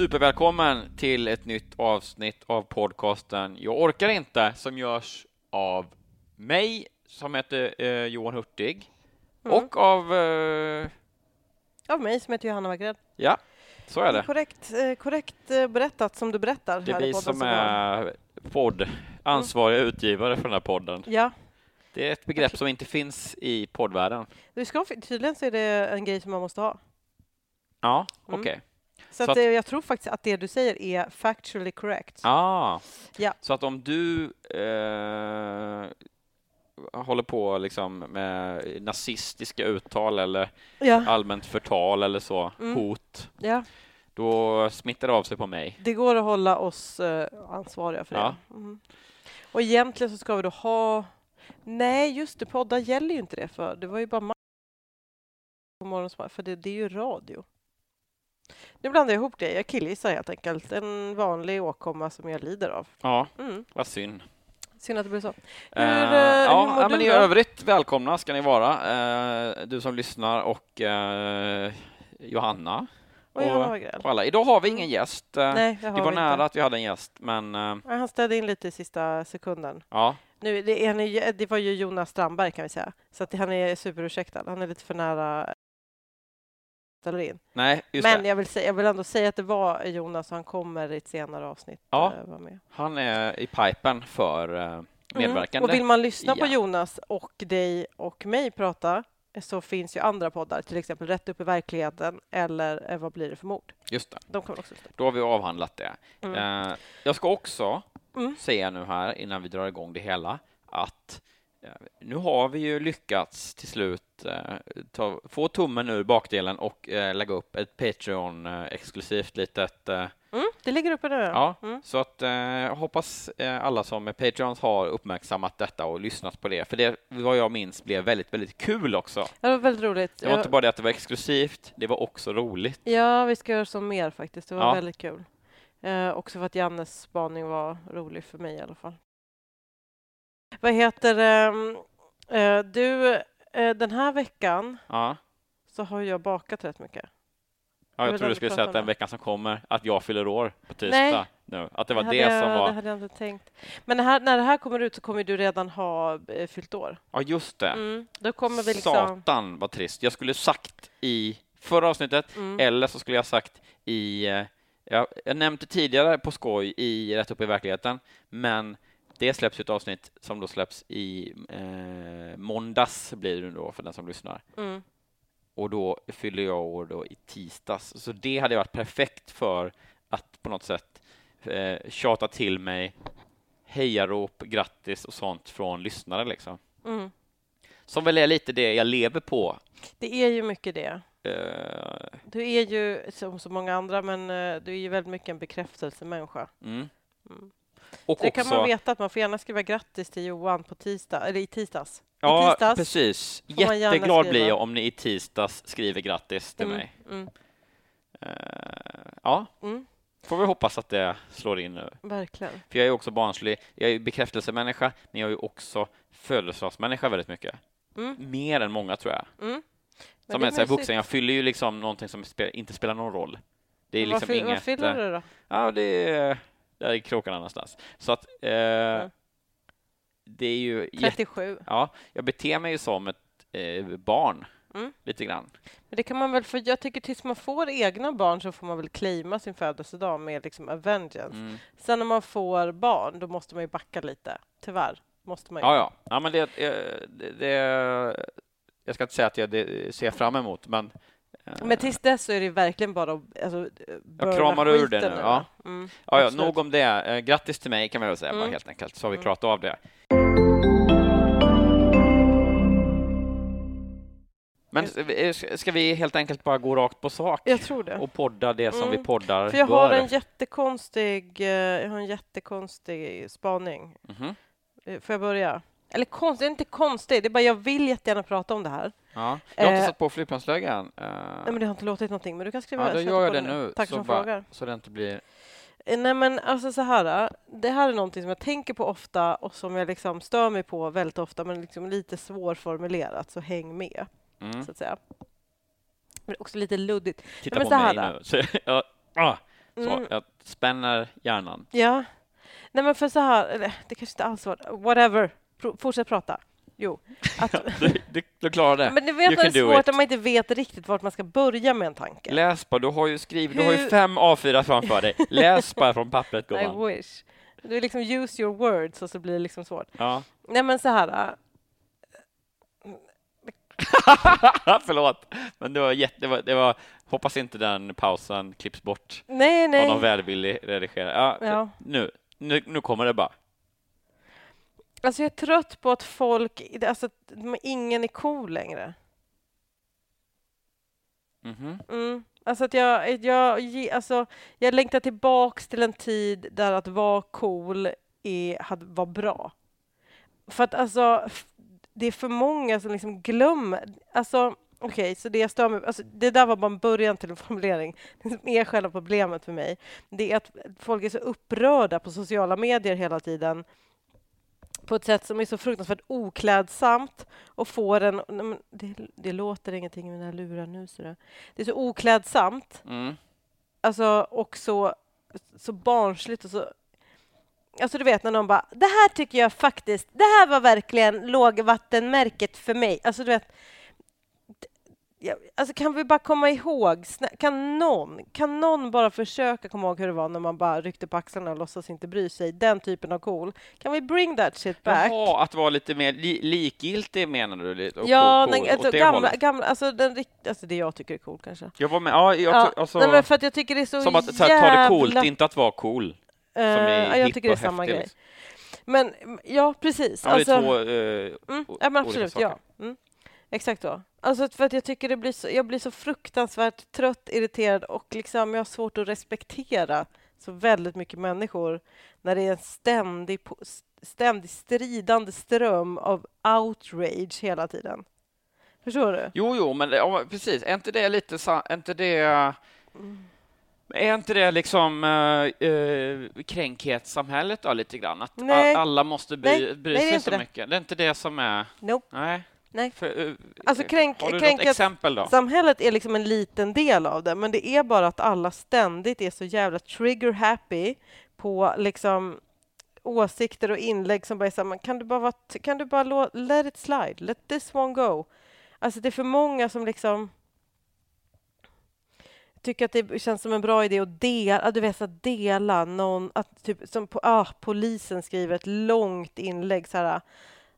Supervälkommen till ett nytt avsnitt av podcasten Jag orkar inte som görs av mig som heter eh, Johan Hurtig och av eh, Av mig som heter Johanna Wagrell. ja, så är det. Korrekt, eh, korrekt eh, berättat som du berättar. Det är vi som är podd ansvariga utgivare för den här podden. Ja, Det är ett begrepp som inte finns i poddvärlden. du ska, tydligen så är det en grej som man måste ha. Ja, Mm. Så, Så att, att- jag tror faktiskt att det du säger är factually correct. Ah, Ja. så att om du eh, håller på liksom med nazistiska uttal eller Ja, allmänt förtal eller så, Mm. hot, ja, då smittar det av sig på mig. det går att hålla oss eh, ansvariga för Ja. det. Mm. Och egentligen så ska vi då ha... Nej, just det, poddar gäller ju inte det för. Det var ju bara ma- på morgonen, för det, det är ju radio. Nu blandar jag ihop det. Jag killgissar helt enkelt. En vanlig åkomma som jag lider av. Ja, Mm. vad synd. Synd att det blev så. Eh, Hur, ja, hur mår ja, men du i då? övrigt välkomna ska ni vara, eh, du som lyssnar och eh, Johanna Och Wagrell. och alla. Idag har vi ingen gäst. Nej, det det var nära inte. att vi hade en gäst, men Ja, Han ställde in lite i sista sekunden. ja, Nu, det, är, det var ju Jonas Strandberg kan vi säga. Så att han är superursäktad. Han är lite för nära ställer in. nej, just Men det. jag vill, säga, jag vill ändå säga att det var Jonas han kommer i ett senare avsnitt. Ja. eh, vara med. Han är i pipen för eh, medverkande. Mm. Och vill man lyssna på Ja. Jonas och dig och mig prata så finns ju andra poddar, till exempel Rätt upp i verkligheten eller eh, Vad blir det för mord? Just det, De kommer också på. då har vi avhandlat det. Mm. Eh, jag ska också Mm. säga nu här innan vi drar igång det hela att eh, nu har vi ju lyckats till slut eh, ta, få tummen ur bakdelen och eh, lägga upp ett Patreon-exklusivt litet eh, Mm, det ligger uppe nu. Ja, Mm. så att eh, hoppas eh, alla som är Patreons har uppmärksammat detta och lyssnat på det, för det vad jag minns blev väldigt, väldigt kul också. Det var väldigt roligt. Det var Jag- inte bara det att det var exklusivt, det var också roligt. Ja, vi ska göra så mer faktiskt. Det var Ja. väldigt kul. Eh, också för att Jannes spaning var rolig för mig i alla fall. Vad heter ehm, eh, du? Eh, den här veckan Ja, så har jag bakat rätt mycket. ja Jag tror du skulle säga att den det. veckan som kommer, att jag fyller år på tisdag Nej. nu. Att det var det, som jag, var... Det hade jag inte tänkt. Men det här, när det här kommer ut så kommer du redan ha eh, fyllt år. Ja, just det. Mm. Då kommer vi liksom... Satan vad trist. Jag skulle sagt i förra avsnittet, Mm. eller så skulle jag sagt i... Jag, jag nämnde tidigare på skoj i Rätt upp i verkligheten, men det släpps ett avsnitt som då släpps i eh, måndags blir det då för den som lyssnar. Mm. Och då fyller jag år då i tisdags. Så det hade varit perfekt för att på något sätt eh, tjata till mig hejarop, grattis och sånt från lyssnare liksom. Mm. Som väl är lite det jag lever på. Det är ju mycket det. Eh, Du är ju som så många andra, men eh, du är ju väldigt mycket en bekräftelsemänniska. mm. Mm. Och Det kan man också, veta att man får gärna skriva grattis till Johan på tisdag, eller i tisdags. I ja, tisdags. precis. Jätteglad blir jag om ni i tisdags skriver grattis till Mm, mig. Mm, Eh, ja, mm. Får vi hoppas att det slår in nu. Verkligen. För jag är också barnslig. Jag är bekräftelsemänniska, men jag är också födelsedagsmänniska väldigt mycket. Mm. Mer än många, tror jag. Mm. Som mysigt. vuxen. Jag fyller ju liksom någonting som inte spelar någon roll. Det är vad, liksom vad inget... fyller du då? Ja, det är där i krokarna någonstans. Så att eh, det är ju... jätte- 37. Ja, jag beter mig ju som ett eh, barn, Mm. lite grann. Men det kan man väl, för jag tycker tills man får egna barn så får man väl claima sin födelsedag med liksom a vengeance. Mm. Sen när man får barn, då måste man ju backa lite. Tyvärr. Måste man ju. Ja, ja. ja men det, eh, det, det... Jag ska inte säga att jag ser fram emot, men... eh, Men tills dess så är det verkligen bara att alltså, burna kramar ur det nu, ur ja. Mm, Ja, ja, nog om det. Eh, Grattis till mig kan man väl säga bara Mm. helt enkelt, så har vi Mm. klarat av det. Men eh, ska vi helt enkelt bara gå rakt på sak Jag tror det. och podda det som Mm. vi poddar För jag bör? har en jättekonstig, jag har en jättekonstig spaning. Eh, Får jag börja? Eller konstig, det är inte konstig, det är bara jag vill jättegärna prata om det här. Ja. Jag har inte Eh. satt på flygplansflögan. Eh, Nej, men det har inte låtit någonting, men du kan skriva ja, då sätta gör jag det nu. Tack så, som bara- frågar. så det inte blir... Eh, Nej men alltså så här, det här är någonting som jag tänker på ofta och som jag liksom stör mig på väldigt ofta men liksom lite svårformulerat, så häng med, Mm. så att säga. Men också lite luddigt. Titta men på här mig då. nu. Så, jag, ah, så, Mm. jag spänner hjärnan. Ja. Nej men för så här, eller det kanske inte alls var, whatever, Pro- fortsätt prata. Jo. Att, Du, du, du klarar det. men du vet att det är svårt om man inte vet riktigt vart man ska börja med en tanke. Läs bara, du har ju skrivit, du har ju Hur- fem A4 framför dig. Läs bara från pappret I gumman. wish. Du är liksom use your words och så blir det liksom svårt. Ja. Nej men så här, äh, Förlåt, men det var jätte, det var, det var, hoppas inte den pausen klipps bort nej av någon nej. välvillig redigerare. Ja, Ja. Nu, nu, nu kommer det bara. Alltså jag är trött på att folk, alltså att ingen är cool längre. Mhm. Mm. Alltså att jag, jag, alltså, jag längtar tillbaks till en tid där att vara cool är, var bra. För att alltså, det är för många som liksom glömmer. Alltså, okej, så det jag stör mig alltså, Det där var bara en början till en formulering. Det som är själva problemet för mig, det är att folk är så upprörda på sociala medier hela tiden på ett sätt som är så fruktansvärt oklädsamt och får en... Det, det låter ingenting i mina lurar nu. Så det, det är så oklädsamt Mm. alltså, och så, så barnsligt och så... Alltså du vet när någon bara ”det här tycker jag faktiskt, det här var verkligen lågvattenmärket för mig”. Alltså du vet... ja, Alltså kan vi bara komma ihåg, kan någon, kan någon bara försöka komma ihåg hur det var när man bara ryckte på axlarna och låtsas inte bry sig? Den typen av cool. Kan vi bring that shit back? Jaha, att vara lite mer li, likgiltig menar du? Lite, Ja, cool, nej, alltså, gamla, gamla, alltså, den, alltså det jag tycker är cool kanske. Jag var med, ja, jag, Ja, alltså, nej, för att jag tycker det är så som att så här, ta det coolt, inte att vara cool. Som Eh, är ja, jag tycker det är samma grej. liksom. Men ja, precis. Ja, det är Alltså, två eh, mm, ja, men absolut, saker. ja. Mm, exakt så. Alltså för att jag tycker det blir så, jag blir så fruktansvärt trött, irriterad och liksom jag har svårt att respektera så väldigt mycket människor när det är en ständig, ständig stridande ström av outrage hela tiden. Förstår du? Jo, jo, men ja, precis. Är inte det lite är inte det är inte det liksom uh, uh, kränkhetssamhället då, lite grann? Att Nej. alla måste bry, bry nej, det sig så det. mycket? Det är inte det som är... Nope. Nej. Nej. För, eh, Alltså, kränk- har du något kränkhets- exempel då? Samhället är liksom en liten del av det, men det är bara att alla ständigt är så jävla trigger happy på liksom åsikter och inlägg som bara är så här, kan du bara, vara, kan du bara let it slide, let this one go. Alltså det är för många som liksom tycker att det känns som en bra idé att dela, du vet, att dela någon, att typ, som på, ah, polisen skriver ett långt inlägg så här,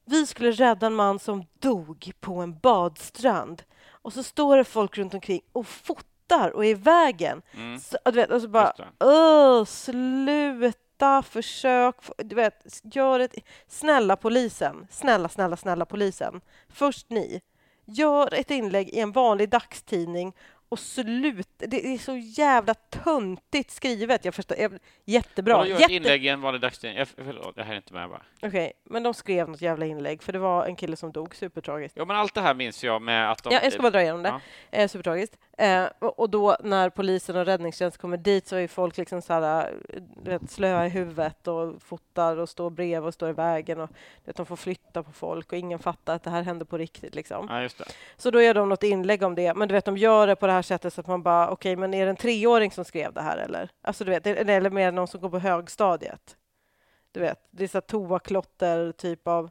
vi skulle rädda en man som dog på en badstrand. Och så står det folk runt omkring och fotar och är i vägen. Mm. Så, du vet, och så bara. Åh, sluta, försök, du vet, gör ett... Snälla polisen, snälla, snälla, snälla polisen. Först ni. Gör ett inlägg i en vanlig dagstidning Och slut, det är så jävla töntigt skrivet. Jag förstår, jag, jättebra. Vadå, gör ett Jätte... inlägg i en vanlig dagstidning? Jag- Förlåt, det här är inte med bara. Okej, men de skrev något jävla inlägg för det var en kille som dog, supertragiskt. Ja, men allt det här minns jag med att de... Ja, jag ska bara dra igenom det. Ja. Eh, supertragiskt. Eh, och, då när polisen och räddningstjänst kommer dit så är folk liksom så här, eh, vet, slöa i huvudet och fotar och står bredvid och står i vägen och vet, de får flytta på folk och ingen fattar att det här händer på riktigt. Liksom. Ja, just det. Så då gör de något inlägg om det, men du vet, de gör det på det här sättet så att man bara, okej, men är det en treåring som skrev det här eller? Alltså, du vet, eller mer någon som går på högstadiet. Du vet, det är så här toaklotter, typ av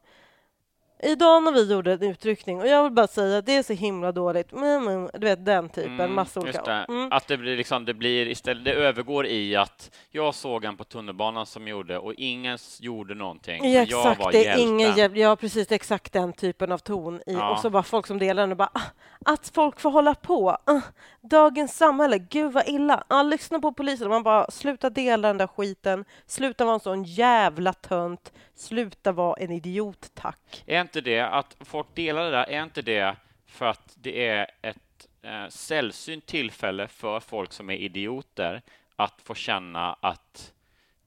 Idag när vi gjorde en utryckning och jag vill bara säga att det är så himla dåligt. Men, du vet den typen, Mm, massa olika. det. Mm. Att det blir liksom, det blir istället, det övergår i att jag såg en på tunnelbanan som gjorde och ingen gjorde någonting. Ja, men jag exakt, var det är ingen hjälp. Ja, precis, exakt den typen av ton. I, Ja. Och så bara folk som delar den och bara ah, att folk får hålla på. Ah, dagens samhälle, gud vad illa. Ah, lyssna på polisen. Man bara sluta dela den där skiten. Sluta vara en sån jävla tönt. Sluta vara en idiot, tack. Är inte det att folk delar det där, är inte det för att det är ett eh, sällsynt tillfälle för folk som är idioter att få känna att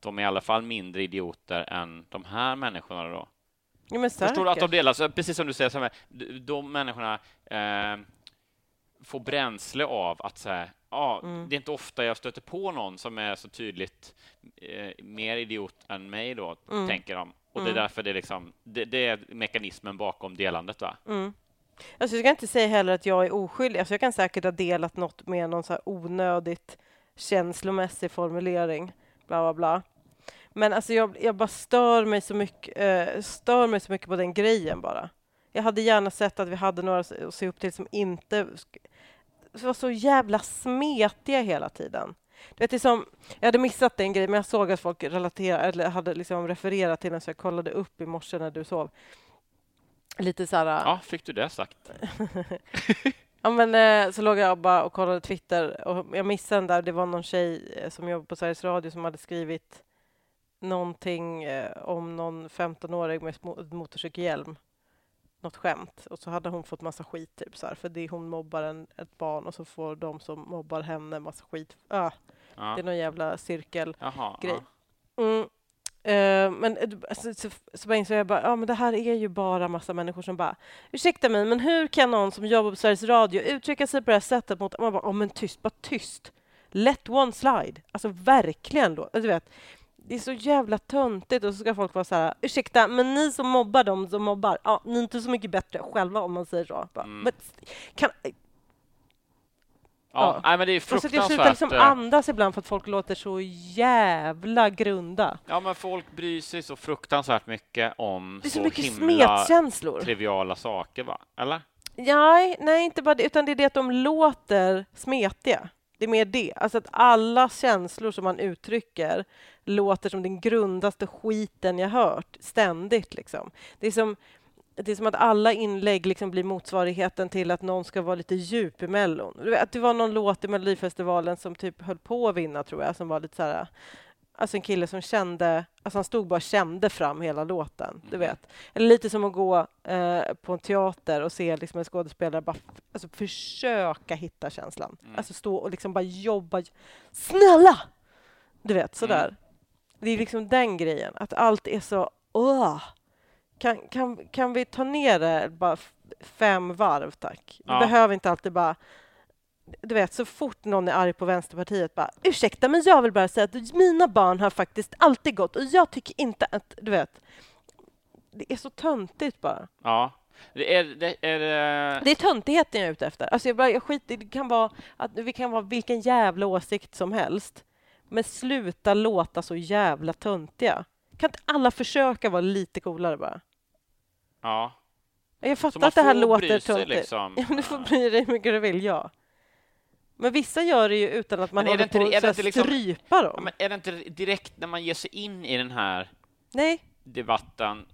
de är i alla fall mindre idioter än de här människorna då? Ja, Förstår du att de delar? Så precis som du säger, så här, de, människorna eh, får bränsle av att säga, ja, Mm. det är inte ofta jag stöter på någon som är så tydligt eh, mer idiot än mig då, Mm. tänker de. Och det är Mm. därför det är liksom, det, det är mekanismen bakom delandet, va? Mm. Alltså, jag ska inte säga heller att jag är oskyldig. Alltså, jag kan säkert ha delat något med någon så här onödigt känslomässig formulering. Bla, bla, bla. Men alltså, jag, jag bara stör mig, så mycket, eh, stör mig så mycket på den grejen bara. Jag hade gärna sett att vi hade några att se upp till som inte var så jävla smetiga hela tiden. Du vet, det som, jag hade missat en grej, men jag såg att folk relaterade, eller hade liksom refererat till den, så jag kollade upp i morse när du sov. Lite så här... Ja, fick du det sagt? Ja, men, eh, så låg jag bara och kollade Twitter och jag missade den där. Det var någon tjej eh, som jobbar på Sveriges Radio som hade skrivit någonting om någon 15-åring med motorcykelhjälm. Något skämt. Och så hade hon fått massa skit, typ så här, för det hon mobbar en, ett barn och så får de som mobbar henne massa skit. Ah, Ja. Det är någon jävla cirkel. Jaha, grej. ja. Mm. Eh, men eh, alltså, så, så bara insåg jag bara, ja men det här är ju bara massa människor som bara, ursäkta mig, men hur kan någon som jobbar på Sveriges Radio uttrycka sig på det här sättet mot, man bara, ja men tyst, bara tyst. Let one slide. Alltså verkligen då, du vet. Det är så jävla töntigt och så ska folk vara så här, ursäkta, men ni som mobbar dem som mobbar, ja, ni är inte så mycket bättre själva om man säger så. Bara, Mm. men, kan, Ja, Ja. Nej, men det är och så jag slutar fruktansvärt. liksom eh, andas ibland för att folk låter så jävla grunda. Ja, men folk bryr sig så fruktansvärt mycket om Det är så, så mycket himla smetkänslor. triviala saker, va? Eller? Nej, nej, inte bara det, utan det är det att de låter smetiga. Det är mer det. Alltså att alla känslor som man uttrycker låter som den grundaste skiten jag hört, ständigt. Liksom. Det, är som, det är som att alla inlägg liksom blir motsvarigheten till att någon ska vara lite djup i Mellon. Att det var någon låt i Melodifestivalen som typ höll på att vinna, tror jag, som var lite så här... Alltså en kille som kände, alltså han stod bara och kände fram hela låten, du vet. Eller lite som att gå eh, på en teater och se liksom en skådespelare bara alltså, försöka hitta känslan. Mm. Alltså stå och liksom bara jobba. Snälla! Du vet, sådär. Mm. Det är liksom den grejen, att allt är så... Åh! Kan, kan, kan vi ta ner det bara fem varv, tack? Vi Ja. behöver inte alltid bara... Du vet, så fort någon är arg på Vänsterpartiet bara ursäkta, men jag vill bara säga att mina barn har faktiskt alltid gått och jag tycker inte att... Du vet, det är så töntigt bara. Ja. Det är, det är, eh, Det är töntigheten jag är ute efter. Alltså jag, bara, jag skiter, det kan vara att vi kan vara vilken jävla åsikt som helst. Men sluta låta så jävla töntiga. Kan inte alla försöka vara lite coolare bara? ja. Jag fattar att det här låter töntigt. liksom. Ja, du får bry dig hur mycket du vill, ja. Men vissa gör det ju utan att man håller inte- på att liksom- strypa Ja, dem. men är det inte direkt när man ger sig in i den här Nej, debatten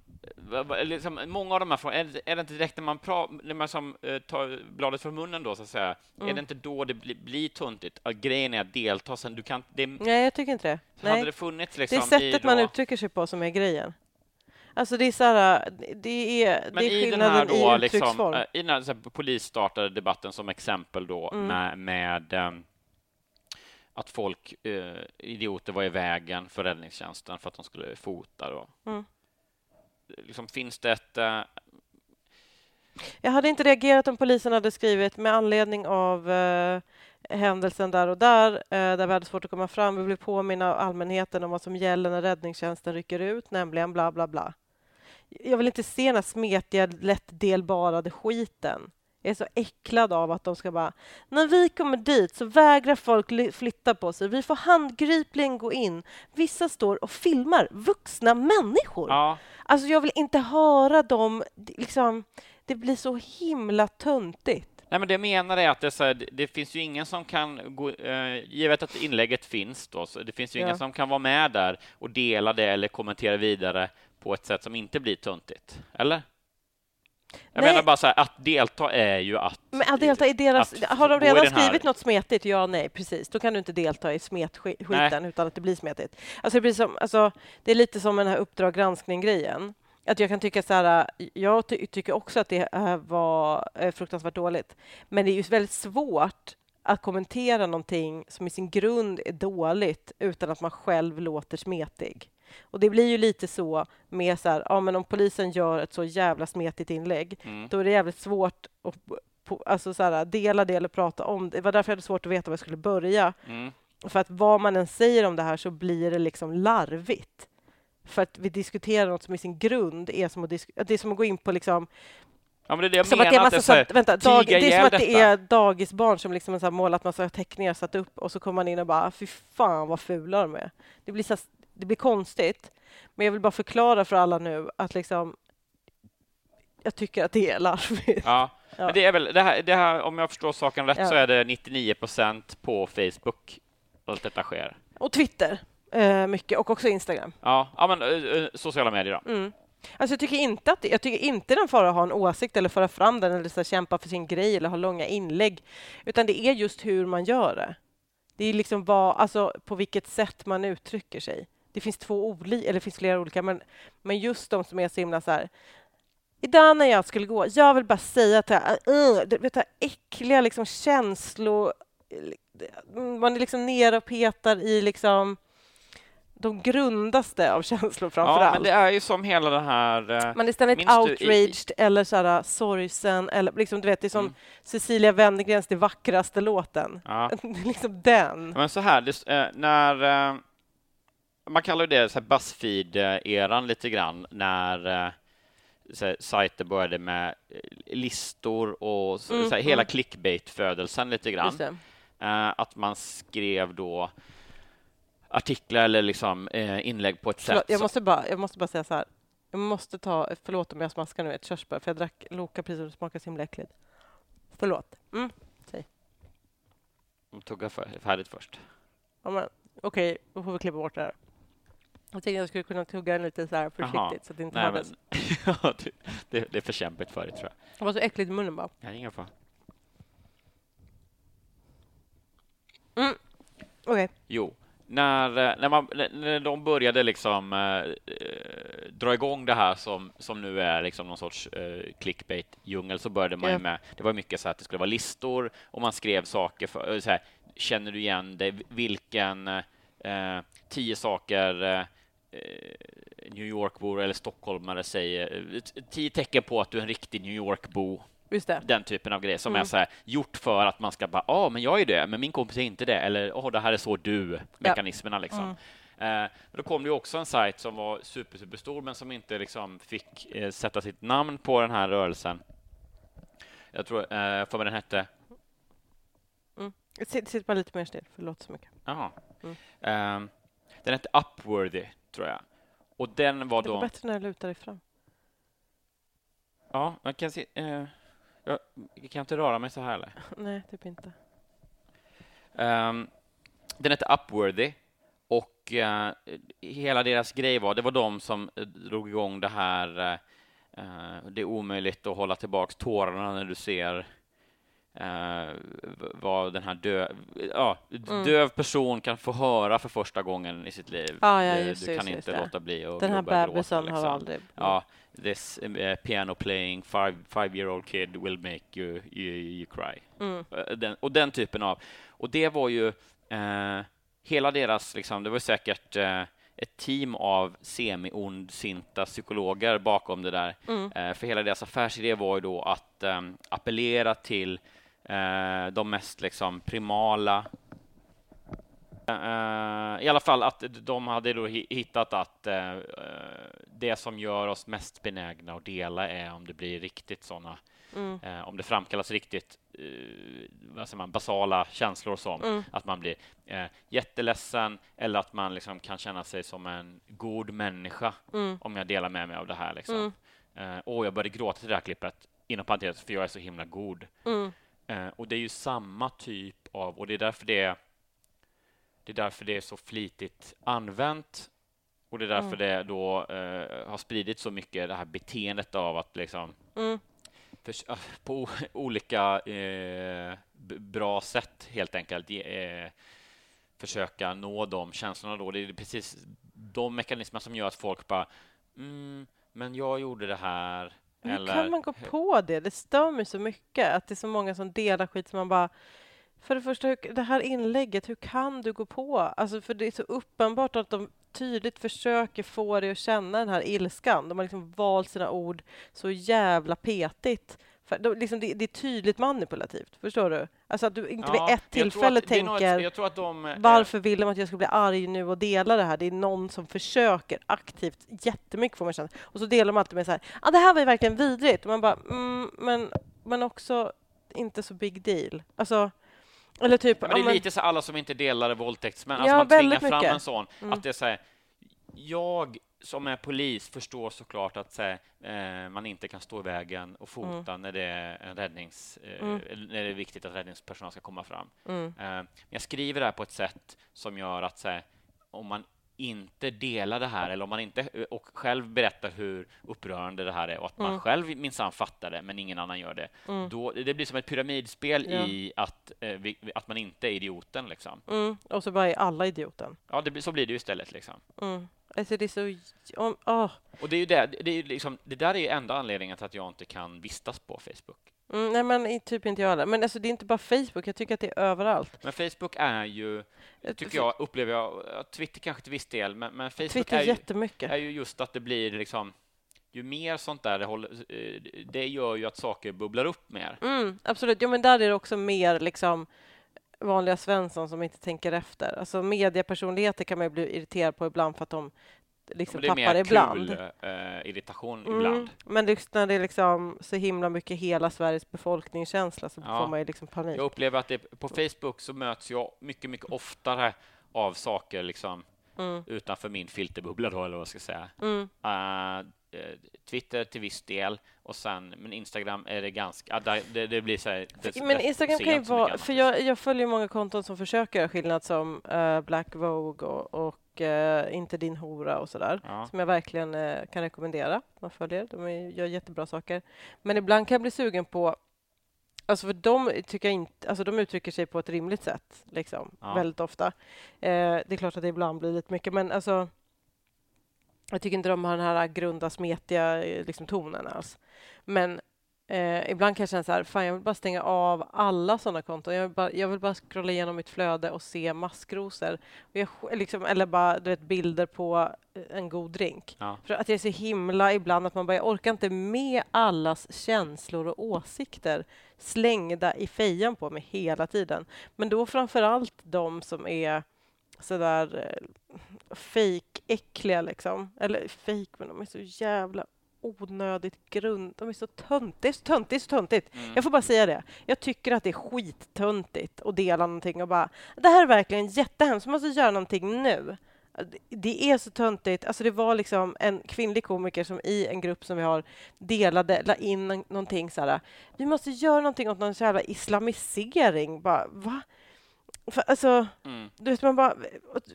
liksom, många av de här frågorna, är, det- är det inte direkt när man, pra, när man som, eh, tar bladet från munnen då, så att säga, är Mm. det inte då det blir, blir tuntigt? Att grejen är att delta, sen du kan, det, nej jag tycker inte det. hade Nej. det funnits Det liksom är sättet i man då, uttrycker sig på som är grejen. Alltså det är så här, det är, Men det är i den här skillnaden då, i liksom, uttrycksform. eh, i den här så här, polisstartade debatten som exempel då Mm. med, med ehm, att folk, eh, idioter var i vägen för räddningstjänsten för att de skulle fota då. Mm. Liksom, finns det ett... eh, Jag hade inte reagerat om polisen hade skrivit med anledning av eh, händelsen där och där, eh, där vi hade svårt att komma fram. Vi vill påminna allmänheten om vad som gäller när räddningstjänsten rycker ut, nämligen bla bla bla. Jag vill inte se den här smetiga, lättdelbarade skiten. Jag är så äcklad av att de ska bara... När vi kommer dit så vägrar folk ly- flytta på sig. Vi får handgripligen gå in. Vissa står och filmar vuxna människor. ja, Alltså jag vill inte höra dem, liksom, det blir så himla töntigt. Nej, men det jag menar är att det, är så här, det, det finns ju ingen som kan, gå, eh, givet att inlägget finns då, så det finns ju Ja. ingen som kan vara med där och dela det eller kommentera vidare på ett sätt som inte blir töntigt, eller? Jag Nej. menar bara så här, att delta är ju att... Men att delta i deras... att Har de redan den här- skrivit något smetigt? Ja, nej, precis. Då kan du inte delta i smetskiten utan att det blir smetigt. Alltså det, som, alltså, det är lite som den här Uppdrag granskning-grejen. Att jag kan tycka så här, jag ty tycker också att det eh, var eh, fruktansvärt dåligt. Men det är ju väldigt svårt att kommentera någonting som i sin grund är dåligt utan att man själv låter smetig. Och det blir ju lite så med så här, ja men om polisen gör ett så jävla smetigt inlägg, Mm. då är det jävligt svårt att på, alltså så här, dela det eller prata om det. Det var därför jag hade svårt att veta var jag skulle börja. Mm. För att vad man än säger om det här så blir det liksom larvigt. För att vi diskuterar något som i sin grund är som att, att det är som att gå in på liksom Ja, men det är det jag som menar. att det är att massa sånt, vänta, dag, det är som att det detta. är dagisbarn som liksom så här målat massa teckningar satt upp och så kommer man in och bara fy fan vad fula de är. Det blir, så här, det blir konstigt. Men jag vill bara förklara för alla nu att liksom jag tycker att det är larvigt. Ja, Ja. men det är väl det här, det här, om jag förstår saken rätt Ja. så är det 99 procent på Facebook allt detta sker. Och Twitter eh, mycket och också Instagram. Ja, ja men eh, eh, sociala medier då. Mm. Alltså jag tycker inte att jag tycker inte den fara att ha en åsikt eller föra fram den eller så kämpa för sin grej eller ha långa inlägg, utan det är just hur man gör det. Det är liksom vad, alltså på vilket sätt man uttrycker sig. Det finns två olika, eller det finns flera olika, men, men just de som är så himla så här. Idag när jag skulle gå, jag vill bara säga att jag, uh, du vet det här äckliga liksom känslor, man är liksom nere och petar i liksom de grundaste av känslor framför Ja, allt. men det är ju som hela det här... eh, Man är ständigt du i- outraged eller så här, sorgsen. Eller liksom, du vet, det är som Mm. Cecilia Wennergrens Det vackraste låten. Ja. Det liksom den. Men så här, det, eh, när... Man kallar det så Buzzfeed-eran lite grann, när eh, så sajter började med eh, listor och så, Mm, så här, hela mm. clickbait-födelsen lite grann. Eh, att man skrev då artiklar eller liksom inlägg på ett Förlåt, sätt jag, måste bara, jag måste bara säga så här. Jag måste ta, förlåt om jag smaskar nu, ett körsbär, för jag drack Loka precis och det smakar så himla äckligt. Förlåt. Mm. tugga för, färdigt först. Ja, Okej, då får vi klippa bort det här. Jag tänkte jag skulle kunna tugga den lite så här försiktigt så att det inte Nej, hördes. men, Ja, det, det, är för kämpigt för dig, tror jag. Det var så äckligt i munnen bara. Jag ingen fara. Mm. Okej. Jo, när, eh, när, man, när- de började liksom eh, eh, dra igång det här som, som nu är liksom någon sorts eh, clickbait-djungel så började man ju med, det var mycket så att det skulle vara listor och man skrev saker för, eh, så här, känner du igen dig, vilken eh, tio saker New Yorkbor eller stockholmare säger, eh, tio tecken på att du är en riktig New Yorkbo den typen av grejer som Mm. är så här, gjort för att man ska bara, ja, men jag är det, men min kompis är inte det, eller åh, det här är så du, mekanismerna liksom. Mm. Eh, då kom det också en sajt som var super, superstor, men som inte liksom fick eh, sätta sitt namn på den här rörelsen. Jag tror, eh, för vad den hette, Sitt, sitt bara lite mer still, förlåt så mycket. jaha, Mm. Eh, den hette Upworthy, tror jag. Och den var Det var då, bättre när jag lutar dig fram. ja, man kan se, eh, jag, jag kan inte röra mig så här eller? Nej, typ inte. Um, den hette Upworthy och eh, hela deras grej var, det var de som eh, drog igång det här eh, det är omöjligt att hålla tillbaks tårarna när du ser eh, vad den här dö, ja, Mm. döv person kan få höra för första gången i sitt liv. Ah, ja, just du det, kan just inte låta bli att Den här bebisen har liksom. aldrig... Ja, this uh, piano playing five, five year old kid will make you, you, you cry. Mm. Eh, Den, och den typen av... Och det var ju eh, hela deras, liksom, det var säkert eh, ett team av semi-ondsinta psykologer bakom det där. Mm. Eh, för hela deras affärsidé var ju då att eh, appellera till eh, de mest liksom, primala Eh, I alla fall att de hade då hi- hittat att eh, eh, det som gör oss mest benägna att dela är om det blir riktigt sådana, Mm. eh, om det framkallas riktigt eh, vad säger man, basala känslor som Mm. att man blir eh, jätteledsen eller att man liksom kan känna sig som en god människa Mm. om jag delar med mig av det här. Liksom. Mm. Eh, och jag började gråta till det här klippet, inom parentes, för jag är så himla god. Eh, och det är ju samma typ av, och det är därför det, det är därför det är så flitigt använt och det är därför Mm. det då eh, har spridit så mycket det här beteendet av att liksom Mm. förs- ah, på olika eh, bra sätt helt enkelt eh, försöka nå de känslorna då. Det är precis de mekanismer som gör att folk bara mm, men jag gjorde det här. Hur eller, kan man gå på det? Det stör mig så mycket att det är så många som delar skit som man bara... För det första, det här inlägget, hur kan du gå på? Alltså, för det är så uppenbart att de tydligt försöker få dig att känna den här ilskan. De har liksom valt sina ord så jävla petigt. För de, liksom, det, det är tydligt manipulativt, förstår du? Alltså att du inte Ja, vid ett tillfälle att tänker tror att de... eh, varför vill de att jag ska bli arg nu och dela det här? Det är någon som försöker aktivt jättemycket får man känna. Och så delar de alltid med så här, ah, det här var ju verkligen vidrigt. Och man bara, mm, men, men också inte så big deal. Alltså, eller typ... Ja, men det är men- lite så alla som inte delar våldtäktsmän. Ja, Alltså man tvingar fram mycket. en sån. Mm. Att det är så här, jag som är polis förstår såklart att så här, eh, man inte kan stå i vägen och fota när det är en räddnings... Eh, Mm. när det är viktigt att räddningspersonal ska komma fram. Mm, Eh, men jag skriver det här på ett sätt som gör att så här, om man inte delar det här eller om man inte och själv berättar hur upprörande det här är och att man Mm. själv minsann fattar det men ingen annan gör det. mm, Då, det blir som ett pyramidspel Ja. i att, eh, vi, att man inte är idioten. Liksom. mm. Och så bara är alla idioten. Ja, det, så blir det ju istället. Liksom. Alltså det är så... Om, åh. Och det, är ju det, det, är ju liksom, det där är ju enda anledningen till att jag inte kan vistas på Facebook. Mm, nej, men typ inte jag heller. Men alltså, det är inte bara Facebook, jag tycker att det är överallt. Men Facebook är ju, tycker jag, upplever jag, ja, Twitter kanske till viss del, men, men Facebook Twitter är ju, jättemycket. är ju just att det blir liksom ju mer sånt där det håller, eh, det gör ju att saker bubblar upp mer. Mm, absolut. Jo, men där är det också mer liksom vanliga Svensson som inte tänker efter. Alltså mediepersonligheter kan man ju bli irriterad på ibland för att de liksom tappar mer ibland. kul eh, irritation Mm, ibland. Men det, när det är liksom så himla mycket hela Sveriges befolkningskänsla så Ja. får man ju liksom panik. Jag upplever att det, på Facebook så möts jag mycket, mycket oftare av saker liksom Mm, utanför min filterbubbla då, eller vad jag ska säga. mm, eh, Twitter till viss del och sen, men Instagram är det ganska, ah, det, det blir så här, det, Men Instagram kan ju vara... För jag, jag följer många konton som försöker göra skillnad som eh, Black Vogue och, och eh, Inte din hora och sådär. Ja. Som jag verkligen eh, kan rekommendera. Man följer. De är, gör jättebra saker. Men ibland kan jag bli sugen på... Alltså för de, tycker jag inte, alltså de uttrycker sig på ett rimligt sätt, liksom, Ja. väldigt ofta. Eh, det är klart att det ibland blir lite mycket, men alltså... Jag tycker inte de har den här grunda, smetiga eh, liksom, tonen alls. Men eh, ibland kan jag känna så här, fan jag vill bara stänga av alla sådana konton. Jag vill bara, jag vill bara scrolla igenom mitt flöde och se maskrosor. Och jag, liksom, eller bara du vet, bilder på eh, en god drink. Ja. För att jag är så himla ibland att man bara, jag orkar inte med allas känslor och åsikter slängda i fejan på mig hela tiden. Men då framför allt de som är sådär eh, fake-äckliga liksom. Eller fake, men de är så jävla onödigt grund... De är så tönt. Det är så töntigt, det är så töntigt. Mm. Jag får bara säga det. Jag tycker att det är skittöntigt att dela någonting och bara det här är verkligen jättehemskt, vi måste göra någonting nu. Det- är så töntigt. Alltså det var liksom en kvinnlig komiker som i en grupp som vi har delade, la in någonting så här. Vi måste göra någonting åt någon så jävla islamisering. Bara, va? För, alltså, Mm. du vet, man bara,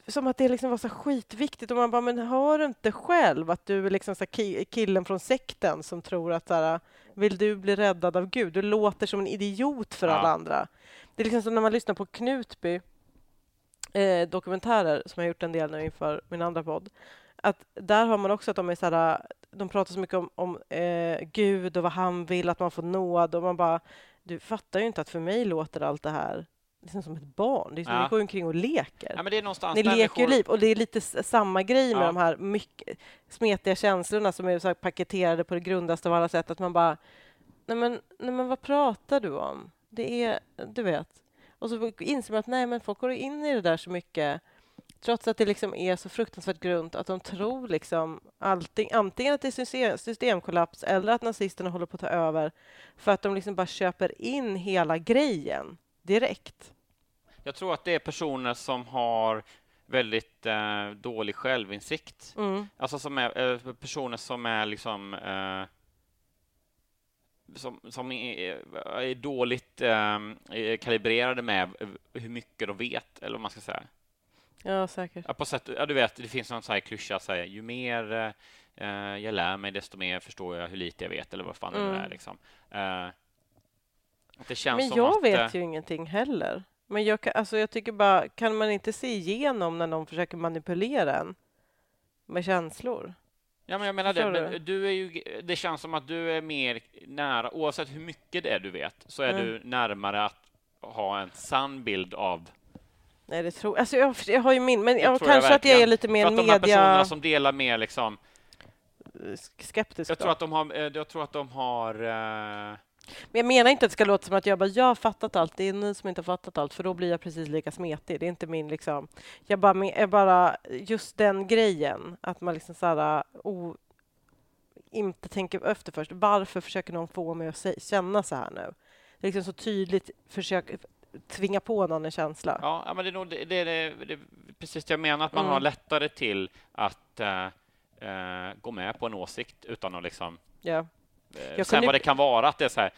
som att det liksom var så skitviktigt och man bara, men hör du inte själv att du är liksom så killen från sekten som tror att så här, vill du bli räddad av Gud? Du låter som en idiot för Ja. alla andra. Det är liksom som när man lyssnar på Knutby eh, dokumentärer som jag gjort en del nu inför min andra podd. Att där har man också att de är så här, de pratar så mycket om, om eh, Gud och vad han vill, att man får nåd och man bara, du fattar ju inte att för mig låter allt det här liksom som ett barn. Det är som Ja. Ni går omkring och leker. Ja, men det är någonstans Ni leker ju liv och det är lite samma grej med Ja. de här mycket smetiga känslorna som är så paketerade på det grundaste av alla sätt. Att man bara, nej men, nej men vad pratar du om? Det är, du vet. Och så inser man att nej men folk går in i det där så mycket trots att det liksom är så fruktansvärt grunt att de tror liksom allting, antingen att det är system, systemkollaps eller att nazisterna håller på att ta över för att de liksom bara köper in hela grejen direkt. Jag tror att det är personer som har väldigt eh, dålig självinsikt. Mm. Alltså som är eh, personer som är liksom eh, som, som är, är dåligt eh, är kalibrerade med hur mycket de vet, eller vad man ska säga. Ja, säkert. Ja, på sätt, ja, du vet, det finns någon sån här klyscha, så här, ju mer eh, jag lär mig, desto mer förstår jag hur lite jag vet, eller vad fan det Mm. är. Liksom. Eh, det Men jag att, eh, vet ju ingenting heller. Men jag, kan, alltså jag tycker bara, kan man inte se igenom när någon försöker manipulera en med känslor? Ja, men jag menar det. Men du? du är ju, det känns som att du är mer nära, oavsett hur mycket det är du vet, så är Mm. du närmare att ha en sann bild av... Nej, det tror alltså jag. Jag har ju min, men jag, tror jag kanske att jag är lite mer att de här personerna media som delar mer liksom... skeptisk. Jag då. tror att de har... eh, Jag tror att de har eh, Men jag menar inte att det ska låta som att jag bara, jag har fattat allt. Det är ni som inte har fattat allt, för då blir jag precis lika smetig. Det är inte min liksom... Jag bara, jag bara just den grejen, att man liksom så här, o, inte tänker efter först. Varför försöker någon få mig att känna så här nu? Det är liksom så tydligt försök tvinga på någon en känsla. Ja, men det är nog det, det, det, precis det jag menar, att man Mm. har lättare till att eh, eh, gå med på en åsikt utan att liksom... Ja. Eh, Jag sen kunde- vad det kan vara, att det är så här...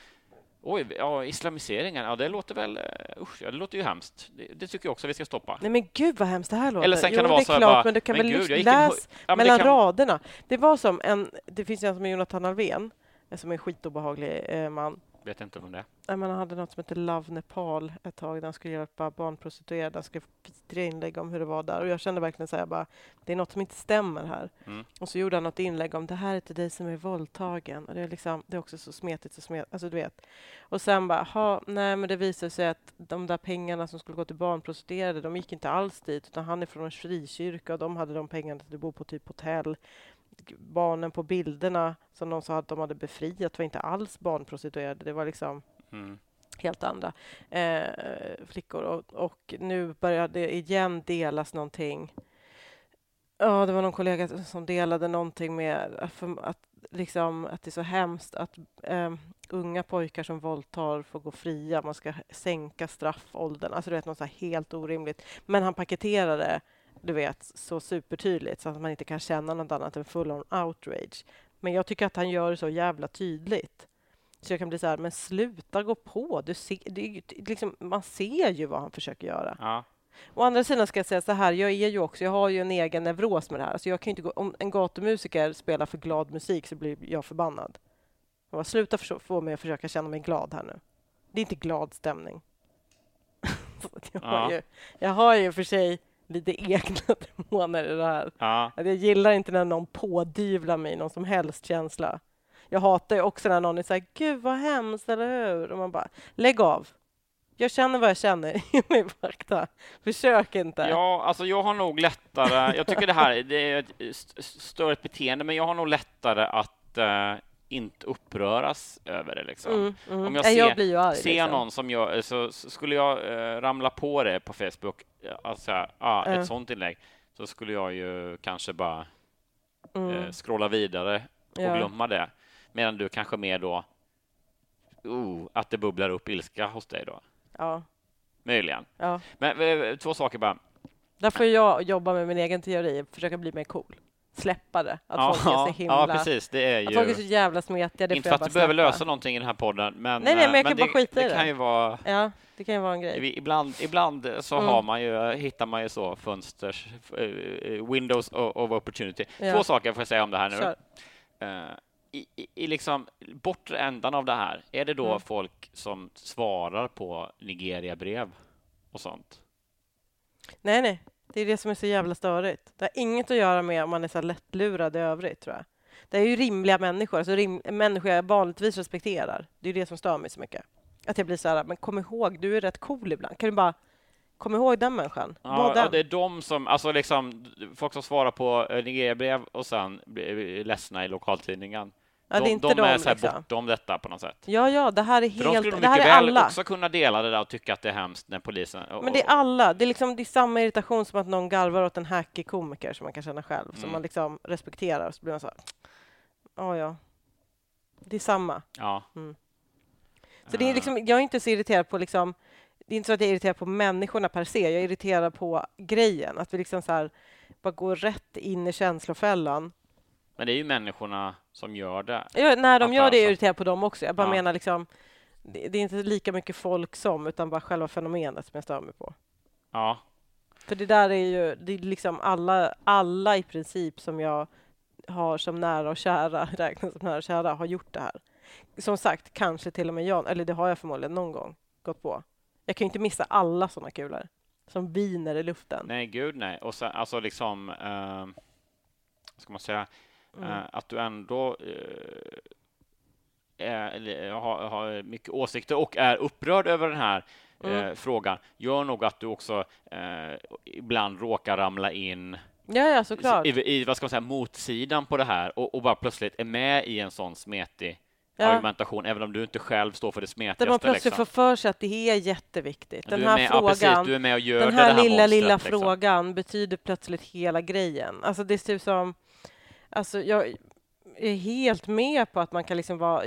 Oj, ja, islamiseringen, ja, det låter väl... eh, Usch, ja, det låter ju hemskt. Det, det tycker jag också vi ska stoppa. Nej men gud vad hemskt det här låter. Eller sen kan jo, det vara är så här klart, bara, men du kan men väl gud, läs Ja, men det mellan kan- raderna. Det var som en, det finns en som är Jonathan Alvén, eh, som är en skitobehaglig eh, man. Vet inte om det är. Han hade något som hette Love Nepal ett tag, där han skulle hjälpa barnprostituerade. Han skrev vidriga inlägg om hur det var där. Och jag kände verkligen så här, bara, det är något som inte stämmer här. Mm. Och så gjorde han något inlägg om det här är till dig som är våldtagen. Och det är, liksom, det är också så smetigt, så smet, alltså du vet. Och sen bara, ha, nej men det visade sig att de där pengarna som skulle gå till barnprostituerade, de gick inte alls dit, utan han är från en frikyrka och de hade de pengarna till att bo på typ hotell. Barnen på bilderna som de sa att de hade befriat var inte alls barnprostituerade. Det var liksom Mm. helt andra eh, flickor. Och, och nu börjar det igen delas någonting. Ja, det var någon kollega som delade någonting med att, att, liksom, att det är så hemskt att eh, unga pojkar som våldtar får gå fria. Man ska sänka straffåldern. Alltså, du vet, något så helt orimligt. Men han paketerade du vet, så supertydligt så att man inte kan känna något annat än full on outrage. Men jag tycker att han gör det så jävla tydligt. Så jag kan bli så här, men sluta gå på. Du ser, det liksom, man ser ju vad han försöker göra. Ja. Å andra sidan ska jag säga så här, jag är ju också, jag har ju en egen neuros med det här. Alltså jag kan inte gå, om en gatumusiker spelar för glad musik så blir jag förbannad. Jag bara, sluta försö- få mig att försöka känna mig glad här nu. Det är inte glad stämning. Jag, har Ja. ju, jag har ju för sig lite egna demoner i det här. Ja. Jag gillar inte när någon pådyvlar mig någon som helst känsla. Jag hatar ju också när någon är så här, gud vad hemskt, eller hur? Och man bara, lägg av. Jag känner vad jag känner, ge mig fakta. Försök inte. ja, alltså jag har nog lättare... Jag tycker det här det är ett st- störigt beteende, men jag har nog lättare att eh, inte uppröras över det. Liksom. Mm, mm. Om jag ser, jag arg. ser liksom. någon som jag... Så, så skulle jag eh, ramla på det på Facebook, eh, alltså, ah, Ja. ett sånt inlägg, så skulle jag ju kanske bara Mm. eh, scrolla vidare och Ja. glömma det. Medan du kanske mer då... Oh, att det bubblar upp ilska hos dig då. Ja, Möjligen. ja. Men eh, två saker bara. Där får jag jobba med min egen teori, försöka bli mer cool. Släppa det. Att ja, folk är så himla... ja, precis. Det är Att folk är ju... så jävla smetiga. Det Inte för att bara du behöver lösa någonting i den här podden, men, Nej, nej, men jag eh, kan bara det, skita i det det. kan ju vara... Ja, det kan ju vara en grej. Ibland, ibland så Mm. har man ju, hittar man ju så fönsters, eh, windows of opportunity. Ja. Två saker får jag säga om det här nu. Eh, I, i, I liksom bortre ändan av det här, är det då Mm. folk som svarar på Nigeria-brev och sånt? Nej, nej. Det är det som är så jävla störigt. Det har inget att göra med om man är så lättlurad i övrigt, tror jag. Det är ju rimliga människor, alltså rim, människor jag vanligtvis respekterar. Det är det som stör mig så mycket. Att jag blir så här, men kom ihåg, du är rätt cool ibland. Kan du bara komma ihåg den människan? Var Ja, den. ja, det är de som, alltså liksom, folk som svarar på eh, Nigeria-brev och sen blir ledsna i lokaltidningen. Ja, de de de, är så här liksom. bortom detta på något sätt. Ja, ja, det här är För de helt... skulle Det här mycket är väl alla. också kunna dela det där och tycka att det är hemskt när polisen... och- Men det är och- alla. Det är, liksom, det är samma irritation som att någon garvar åt en hackig komiker som man kan känna själv, som Mm. man liksom respekterar. Så blir man så här, ja, ja. Det är samma. Ja. Så det är Eh, liksom, jag är inte så irriterad på liksom, det är inte så att jag är irriterad på människorna per se, jag är irriterad på grejen. Att vi liksom så här, bara går rätt in i känslofällan. Men det är ju människorna som gör det. Ja, när de gör det är jag alltså. irriterad på dem också. Jag bara Ja. menar liksom, det, det är inte lika mycket folk som, utan bara själva fenomenet som jag stör mig på. Ja. För det där är ju, det är liksom alla, alla i princip som jag har som nära och kära, räknas som nära och kära, har gjort det här. Som sagt, kanske till och med jag, eller det har jag förmodligen någon gång gått på. Jag kan ju inte missa alla sådana kulor som viner i luften. Nej, gud nej. Och sen, alltså liksom, eh, vad ska man säga, Mm. eh, att du ändå eh, är, eller, har, har mycket åsikter och är upprörd över den här eh, Mm. frågan gör nog att du också eh, ibland råkar ramla in Ja, ja, såklart. i, i vad ska man säga, motsidan på det här och, och bara plötsligt är med i en sån smetig Ja. argumentation, även om du inte själv står för det smetigaste. Där man plötsligt liksom. får för sig att det är jätteviktigt. Den här med, frågan, ja, precis, du är med och gör den här, här lilla, monstret, lilla liksom. frågan betyder plötsligt hela grejen. Alltså det är typ som... Alltså jag är helt med på att man kan liksom vara...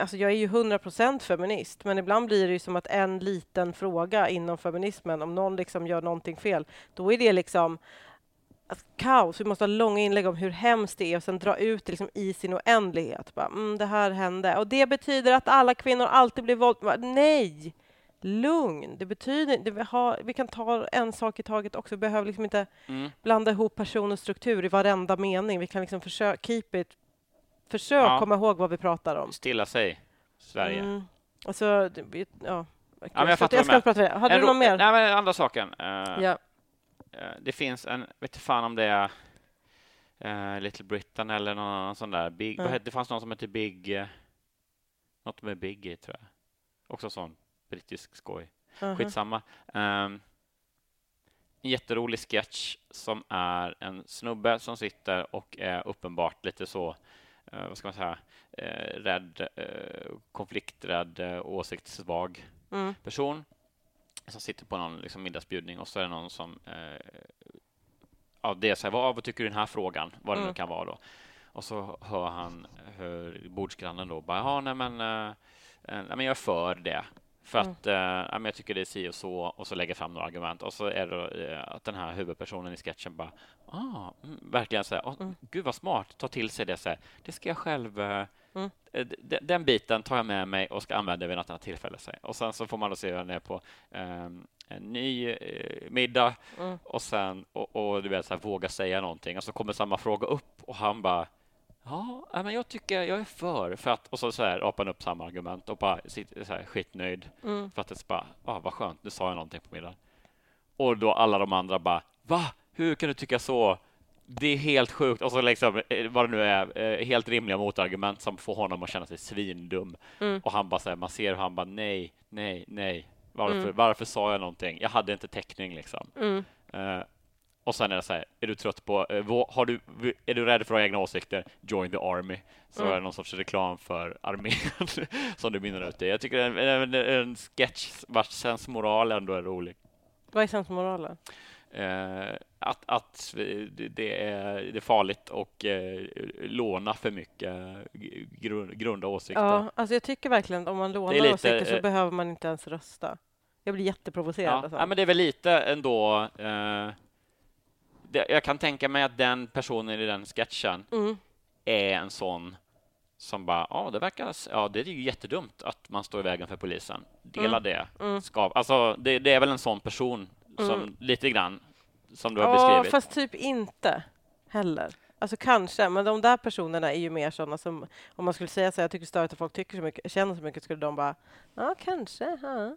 Alltså jag är ju 100 % feminist, men ibland blir det ju som att en liten fråga inom feminismen, om någon liksom gör någonting fel, då är det liksom alltså, kaos. Vi måste ha långa inlägg om hur hemskt det är och sen dra ut det liksom i sin oändlighet. Bara, mm, det här hände. Och det betyder att alla kvinnor alltid blir våldtagna. Nej! Lugn. Det betyder det vi, har, vi kan ta en sak i taget också. Vi behöver liksom inte Mm. blanda ihop person och struktur i varenda mening. Vi kan liksom försöka keep it. Försök Ja. komma ihåg vad vi pratar om. Stilla sig, Sverige. Mm. Alltså, det- ja. men jag ska, fattar jag ska prata vidare. Hade En du något mer? Nej, men andra saken. Eh, Ja. eh, det finns en, vet fan om det är eh, Little Britain eller någon annan sån där. Big, Mm. det fanns någon som hette Big, uh, något med Big i tror jag. Också sån brittisk skoj. Mhm. Skitsamma. Um, en jätterolig sketch som är en snubbe som sitter och är uppenbart lite så, eh, vad ska man säga, eh, rädd, uh, konflikträdd, uh, åsiktssvag Mm. person som sitter på någon liksom, middagsbjudning och så är det någon som eh, ja, det är så här, vad, vad tycker du i den här frågan? Vad det nu Mm. kan vara då. Och så hör han hur bordsgrannen då bara, ja, nej men, eh, eh, nej, men jag är för det. För Mm. att eh, jag tycker det är si och så och så lägger fram några argument och så är det eh, att den här huvudpersonen i sketchen bara ah, mm, verkligen säga oh, Mm. gud vad smart, ta till sig det så här. Det ska jag själv eh, Mm. eh, den biten tar jag med mig och ska använda vid något annat tillfälle. Så. här. Och sen så får man då se hur han är på ehm, en ny eh, middag Mm. och sen och, och du vet så här, våga säga någonting och så kommer samma fråga upp och han bara Ja, men jag tycker jag är för, för att, och så, så här, apar han upp samma argument och bara sitter så här, skitnöjd Mm. för att det bara, ah, vad skönt, nu sa jag någonting på middagen. Och då alla de andra bara, va? Hur kan du tycka så? Det är helt sjukt. Och så liksom, eh, vad det nu är, eh, helt rimliga motargument som får honom att känna sig svindum. Mm. Och han bara så här, man ser hur han bara, nej, nej, nej. Varför, Mm. varför sa jag någonting? Jag hade inte täckning liksom. Mm. Och sen är det så här, är du trött på, eh, har du, är du rädd för att ha egna åsikter? Join the army. Så Mm. är det någon sorts reklam för armén som du mynnar ut i. Jag tycker det är en, en, en sketch vars sensmoral ändå är rolig. Vad är sensmoralen? Eh, att att det, det, är, det är farligt och eh, låna för mycket grund, grunda åsikter. Ja, alltså jag tycker verkligen att om man lånar lite, åsikter så eh, behöver man inte ens rösta. Jag blir jätteprovocerad. Ja, alltså. ja, men det är väl lite ändå eh, det, jag kan tänka mig att den personen i den sketchen Mm. är en sån som bara, ja, det verkar, ja, det är ju jättedumt att man står i vägen för polisen. Dela det. Ska, alltså, det, det är väl en sån person som lite grann som du har Ja, beskrivit. fast typ inte heller. Alltså kanske, men de där personerna är ju mer sådana som om man skulle säga så jag tycker störigt att folk tycker så mycket, känner så mycket, skulle de bara, ja kanske, ja.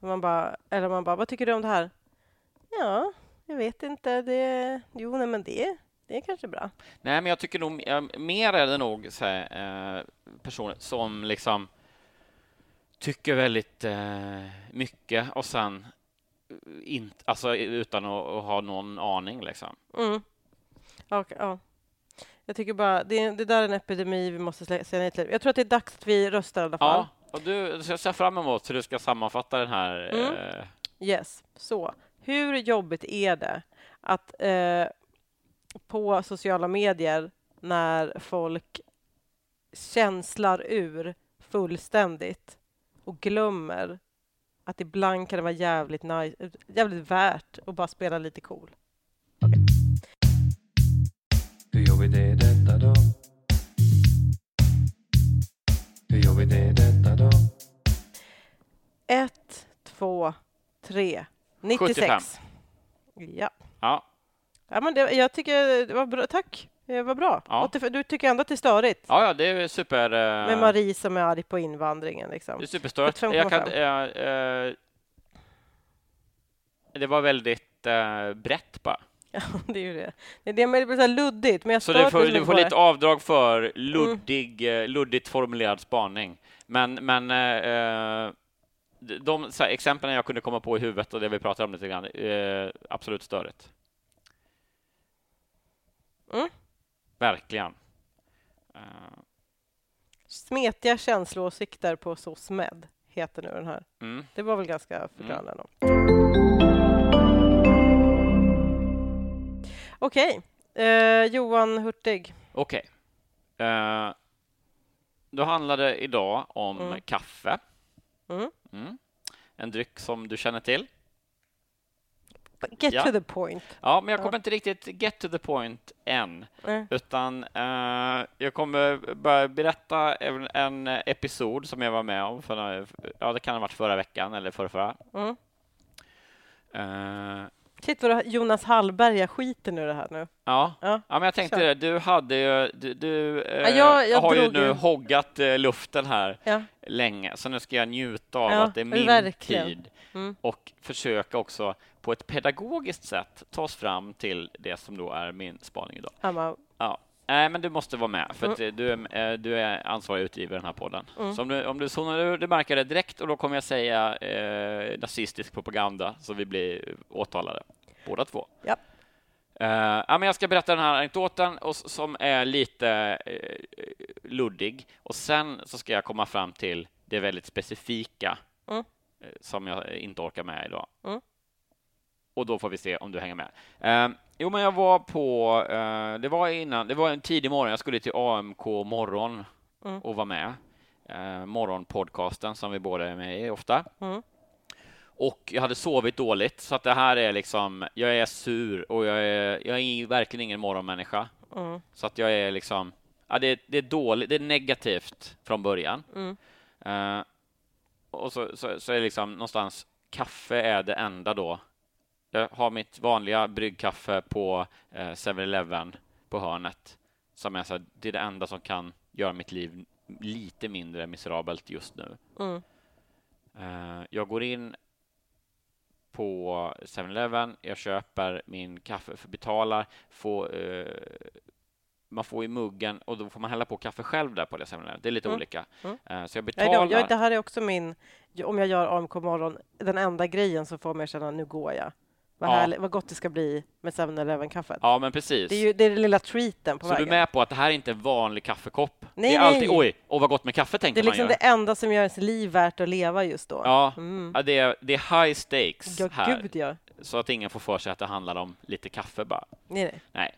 Man bara, eller man bara, vad tycker du om det här? Ja, jag vet inte, det, jo nej men det, det är kanske bra. Nej, men jag tycker nog mer är det nog så här, eh, personer som liksom tycker väldigt eh, mycket och sen eh, inte, alltså utan att, att ha någon aning liksom. Mm. Okej, ja. Jag tycker bara, det, det där är en epidemi vi måste säga nej till. Jag tror att det är dags att vi röstar i alla fall. Ja, och du, så jag ser fram emot hur du ska sammanfatta den här. Mm. Eh, Yes. Så, hur jobbigt är det att eh, på sociala medier när folk känslar ur fullständigt och glömmer att ibland kan det vara jävligt, nice, jävligt värt att bara spela lite cool. Hur gör vi det detta då? Hur gör vi det detta då? Ett, två, tre, 96. Ja. ja, ja men det, jag tycker det var bra. Tack, det var bra. Ja. 85 Du tycker ändå att det är störigt? ja, ja, det är super. Eh, Med Marie som är arg på invandringen. Liksom. Det är superstört. 75,5. Jag kan, eh, eh, det var väldigt eh, brett bara. Ja, det är ju det. Det är det, men det blir så här luddigt. Men jag Så du får, du får lite. Mm. avdrag för luddig, eh, luddigt formulerad spaning. Men, men eh, eh, de här, exemplen jag kunde komma på i huvudet och det vi pratade om lite grann, eh, absolut störigt. Mm. Verkligen. Eh, Smetiga känsloåsikter på SOSMED heter nu den här. mm. Det var väl ganska förklarande. ändå. Okej. Eh, Johan Hurtig. Okej. Eh, då handlar det idag om Mm. kaffe. Mm. Mm. En dryck som du känner till. Get Ja. to the point. Ja, men jag Ja. kommer inte riktigt get to the point än. Nej. Utan eh, jag kommer börja berätta en, en episod som jag var med om för några, ja, det kan ha varit förra veckan eller förra, förra. Mm. Eh, Shit vad Jonas Hallberg skiter nu det här nu. ja. Ja. ja, men jag tänkte Kör. det. Du hade ju, du, du eh, Ja, jag- jag har ju nu ju- hoggat eh, luften här Ja. länge, så nu ska jag njuta av att det är min verkligen. tid Mm. och försöka också på ett pedagogiskt sätt ta oss fram till det som då är min spaning idag. Amma. Ja. Nej, men du måste vara med, för Mm. att du, är, eh, du är ansvarig utgivare i den här podden. Mm. Så om du, om du zonar ur, du märker det direkt och då kommer jag säga eh, nazistisk propaganda så vi blir åtalade, båda två. Ja. Eh, ja, men jag ska berätta den här anekdoten och, som är lite eh, luddig och sen så ska jag komma fram till det väldigt specifika Mm. eh, som jag inte orkar med idag. Mm. Och då får vi se om du hänger med. Eh, jo, men jag var på, eh, det var innan, det var en tidig morgon, jag skulle till AMK morgon Mm. och vara med. Eh, morgonpodcasten som vi båda är med i ofta. Mm. Och jag hade sovit dåligt, så att det här är liksom, jag är sur och jag är, jag är verkligen ingen morgonmänniska. Mm. Så att jag är liksom, ja, det, är- det är dåligt, det är negativt från början. Mm. Eh, och så, så, så är det liksom någonstans, kaffe är det enda då. Jag har mitt vanliga bryggkaffe på eh, 7-Eleven på hörnet. Som är så här, det är det enda som kan göra mitt liv lite mindre miserabelt just nu. Mm. Eh, jag går in på 7-Eleven, jag köper min kaffe, för betalar, får, eh, man får i muggen och då får man hälla på kaffe själv där på det 7-Eleven. Det är lite Mm. olika. Mm. Eh, så jag Nej, betalar. jag, det här är också min... Om jag gör AMK morgon, den enda grejen som får mig att känna nu går jag. Vad, Ja. härligt, vad gott det ska bli med 7-Eleven-kaffet. Ja, men precis. Det är ju det är den lilla treaten på så du vägen. är med på att det här är inte en vanlig kaffekopp? Nej, det är alltid nej. oj, och vad gott med kaffe det tänker är liksom man ju. det enda som gör ens liv värt att leva just då. Ja, Mm. ja, det, är, det är high stakes Ja, här, gud ja. så att ingen får för sig att det handlar om lite kaffe bara. Nej, nej. Nej.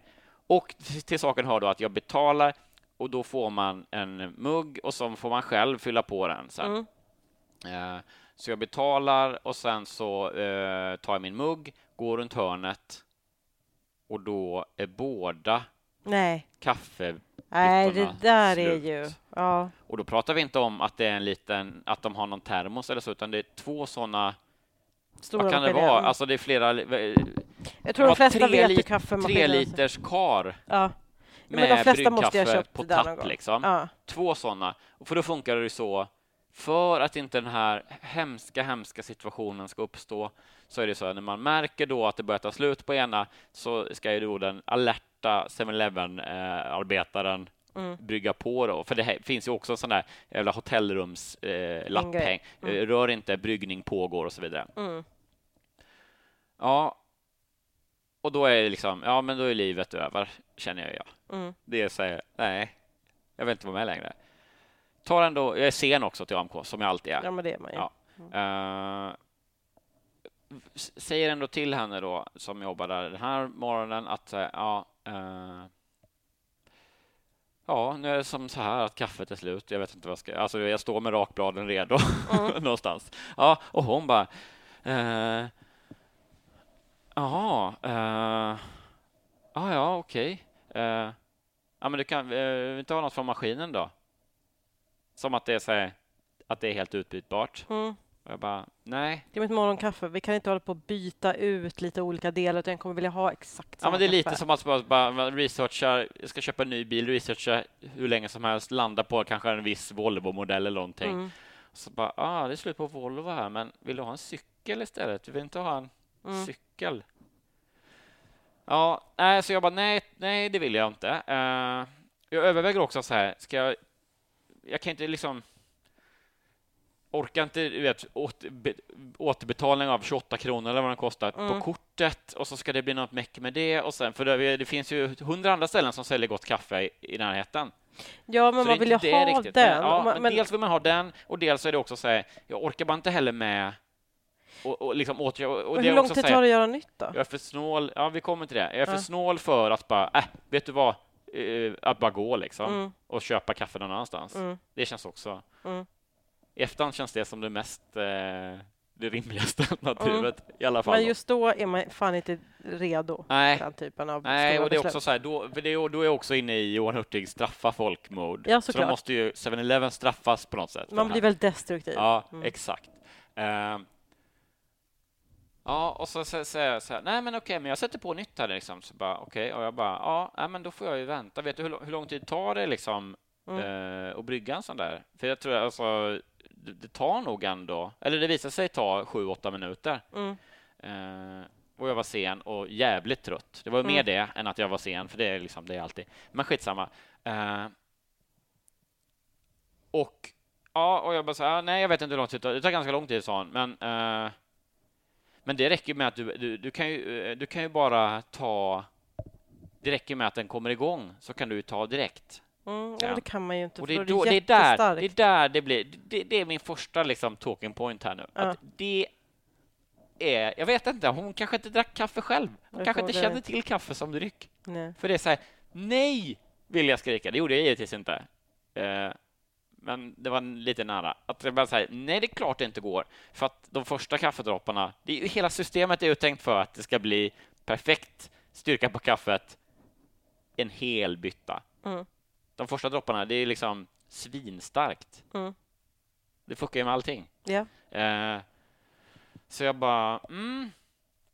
Och till, till saken hör då att jag betalar och då får man en mugg och så får man själv fylla på den sen. Mm. Eh, så jag betalar och sen så eh, tar jag min mugg, går runt hörnet och då är båda nej. kaffe Nej, det där är slut. ju... Ja. och då pratar vi inte om att det är en liten, att de har någon termos eller så, utan det är två sådana, Stora vad kan det vara? Alltså det är flera, jag tror de flesta vet hur kaffemaskiner... tre liters kar Ja. Men med de flesta måste jag köpt på tapp liksom. Ja. Två sådana. För då funkar det ju så, för att inte den här hemska, hemska situationen ska uppstå, så är det så att när man märker då att det börjar ta slut på ena, så ska ju då den alerta 7-Eleven-arbetaren Mm. brygga på då. För det finns ju också en sån där jävla hotellrums eh. Mm. Eh, Rör inte, bryggning pågår och så vidare. Mm. Ja, och då är det liksom, ja men då är livet över, känner jag. Ja. Mm. Det är så här, nej, jag vill inte vara med längre. Tar ändå, jag är sen också till AMK, som jag alltid är. Ja, men det är man ju. Ja. S- säger ändå till henne då, som jobbar där den här morgonen, att eh, ja, eh, ja, nu är det som så här att kaffet är slut. Jag vet inte vad jag ska... Alltså, jag står med rakbladen redo någonstans. Ja, och hon bara... Eh, Jaha, eh, ja, ja, okej. Eh, ja, men du kan eh, inte ha något från maskinen då? Som att det är så här, att det är helt utbytbart. Mm. Och jag bara, nej. Det är mitt morgonkaffe. Vi kan inte hålla på att byta ut lite olika delar, utan jag kommer vilja ha exakt Ja, samma men det är lite kaffe. som att bara, bara researcha, jag ska köpa en ny bil, researcha hur länge som helst, landa på kanske en viss Volvo-modell eller någonting. Mm. Så bara, ah, det är slut på Volvo här, men vill du ha en cykel istället? Du vill inte ha en Mm. cykel? Ja, nej, så jag bara, nej, nej, det vill jag inte. Eh, jag överväger också så här, ska jag, jag kan inte liksom orkar inte, vet, åter, be, återbetalning av 28 kronor eller vad den kostar Mm. på kortet och så ska det bli något meck med det och sen, för det, det finns ju hundra andra ställen som säljer gott kaffe i, i närheten. Ja, men Så man vill ju ha riktigt. den. Men, ja, Man- men men- dels vill man ha den och dels är det också så här, jag orkar bara inte heller med och, och liksom åter, och, och hur lång tid tar det att göra nytt då? jag är för snål, ja vi kommer till det, jag är för Ja. snål för att bara, äh, vet du vad, Eh, att bara gå liksom Mm. och köpa kaffe någon annanstans. Mm. Det känns också, Mm. i efterhand känns det som det mest, eh, det rimligaste alternativet i alla fall. Men just då är man fan inte redo Nej. för den typen av Nej, och det är beslut. också så här, då, det är, då är jag också inne i Johan Hurtig straffa folk-mode. Ja, så då måste ju 7-Eleven straffas på något sätt. Man blir väl destruktiv. Ja, Mm. exakt. Ehm, ja, och så säger jag så här, nej men okej, men jag sätter på nytt här liksom. Så bara, okej, och jag bara, ja, nej, men då får jag ju vänta. Vet du hur, lång- hur lång tid tar det liksom Mm. eh, att brygga en sån där? För jag tror alltså, det, det tar nog ändå, eller det visar sig ta sju, åtta minuter. Mm. Eh, och jag var sen och jävligt trött. Det var Mm. mer det än att jag var sen, för det är liksom det är alltid. Men skitsamma. Eh, och ja, och jag bara så här, nej, jag vet inte hur lång tid det tar. Det tar ganska lång tid, sa han. Men, eh, men det räcker med att du, du, du kan ju, eh, du kan ju bara ta det räcker med att den kommer igång så kan du ta direkt. Mm, ja, det kan man ju inte, Och det är, då det, är där, det är där det blir. Det, det är min första liksom, talking point här nu. Ja. Att det är, jag vet inte, hon kanske inte drack kaffe själv. Hon Jag kanske inte känner till kaffe som dryck. Nej. För det är så här, nej, vill jag skrika. Det gjorde jag givetvis inte. Eh, men det var lite nära. Att det bara säga, nej, det är klart det inte går. För att de första kaffedropparna, det är, ju- hela systemet är uttänkt för att det ska bli perfekt styrka på kaffet, en hel bytta. Mm. De första dropparna, det är liksom svinstarkt. Mm. Det funkar ju med allting. Ja. Eh, så jag bara, mm,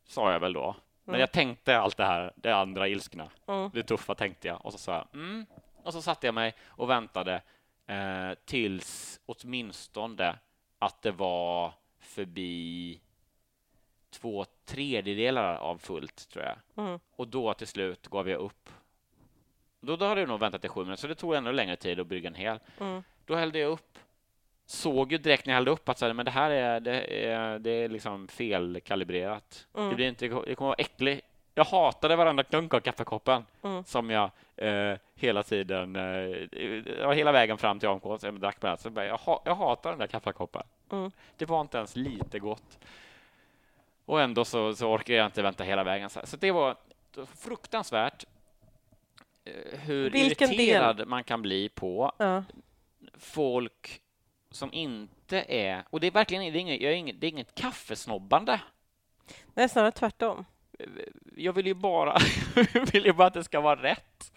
sa jag väl då. Men Mm. jag tänkte allt det här, det andra ilskna. Mm. Det tuffa tänkte jag och så sa jag mm. Och så satte jag mig och väntade eh, tills åtminstone att det var förbi två tredjedelar av fullt, tror jag. Mm. Och då till slut gav jag upp. Då, då hade jag nog väntat i sju minuter, så det tog ännu längre tid att brygga en hel. Mm. Då hällde jag upp. Såg ju direkt när jag hällde upp att så här, men det här är, det är, det är liksom felkalibrerat. Mm. Det, blir inte, det kommer vara äckligt. Jag hatade varenda klunk av kaffekoppen Mm. som jag eh, hela tiden, eh, hela vägen fram till AMK, så jag drack den. Så jag, ha, jag hatar den där kaffekoppen. Mm. Det var inte ens lite gott. Och ändå så, så orkar jag inte vänta hela vägen. Så, så det var fruktansvärt eh, hur Vilken del? irriterad man kan bli på Ja. folk som inte är... Och det är verkligen det är inget, jag är inget, det är inget kaffesnobbande. Nej, snarare tvärtom. Jag vill ju bara, vill ju bara att det ska vara rätt.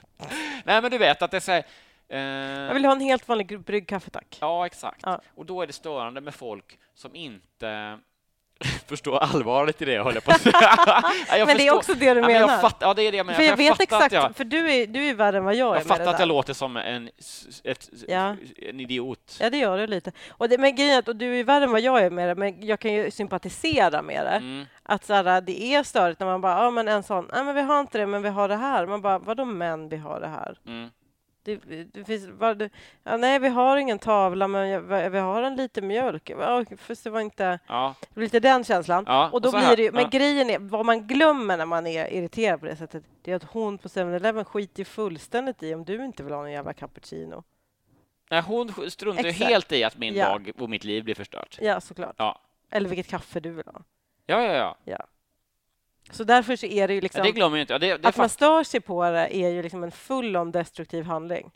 Nej, men du vet att det är så här, eh, Jag vill ha en helt vanlig bryggkaffe, tack. Ja, exakt. Ja. Och då är det störande med folk som inte förstår allvaret i det, jag håller på att säga. Jag Men det är förstår- också det du ja, men jag menar. Fattar, ja, det är det jag menar. För jag vet fattar exakt, jag, för du är, du är värre än vad jag är jag fattar att jag låter som en, ett, Ja. en idiot. Ja, det gör du lite. Och det, men grejen är att och du är värre än vad jag är med det, men jag kan ju sympatisera med det. Mm. Att så här, det är störigt när man bara, ja men en sån, nej men vi har inte det, men vi har det här. Man bara, vadå men vi har det här? Mm. Det, det finns, vad, ja, nej, vi har ingen tavla, men jag, vi har en liten mjölk. Ja, det var inte... Ja. Det blir lite den känslan. Ja, och då och blir det ju, men grejen är, vad man glömmer när man är irriterad på det sättet, det är att hon på 7-Eleven skiter fullständigt i om du inte vill ha en jävla cappuccino. Nej, hon struntar ju helt i att min dag och mitt liv blir förstört. Ja, såklart. Eller vilket kaffe du vill ha. Ja, ja. ja. Så därför så är det ju liksom... ja det glömmer jag inte. Ja, det, det, att man stör sig på det är ju liksom en full on destruktiv handling.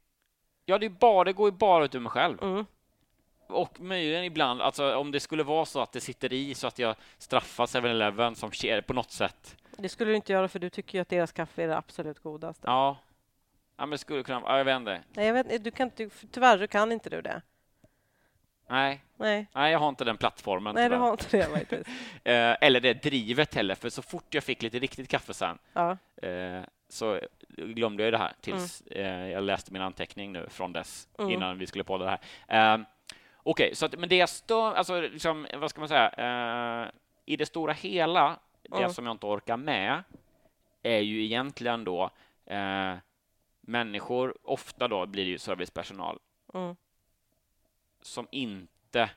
ja, det, är bara, det går ju bara ut ur mig själv. Mm. Och möjligen ibland, alltså, om det skulle vara så att det sitter i så att jag straffar 7-Eleven som sker på något sätt. Det skulle du inte göra för du tycker ju att deras kaffe är det absolut godaste. Ja, ja men det skulle kunna ja, jag vet inte. Nej, jag vet, du kan inte, tyvärr kan inte du det. Nej, Nej, nej, jag har inte den plattformen. Nej du har inte det faktiskt. Eh, eller det drivet heller, för så fort jag fick lite riktigt kaffe sen Ja. eh, så glömde jag det här tills eh, jag läste min anteckning nu från dess Mm. innan vi skulle podda det här. Eh, Okej, så att, men det jag stör, alltså liksom, vad ska man säga, i det stora hela, det Mm. som jag inte orkar med är ju egentligen då människor, ofta då blir det ju servicepersonal, Mm. Som inte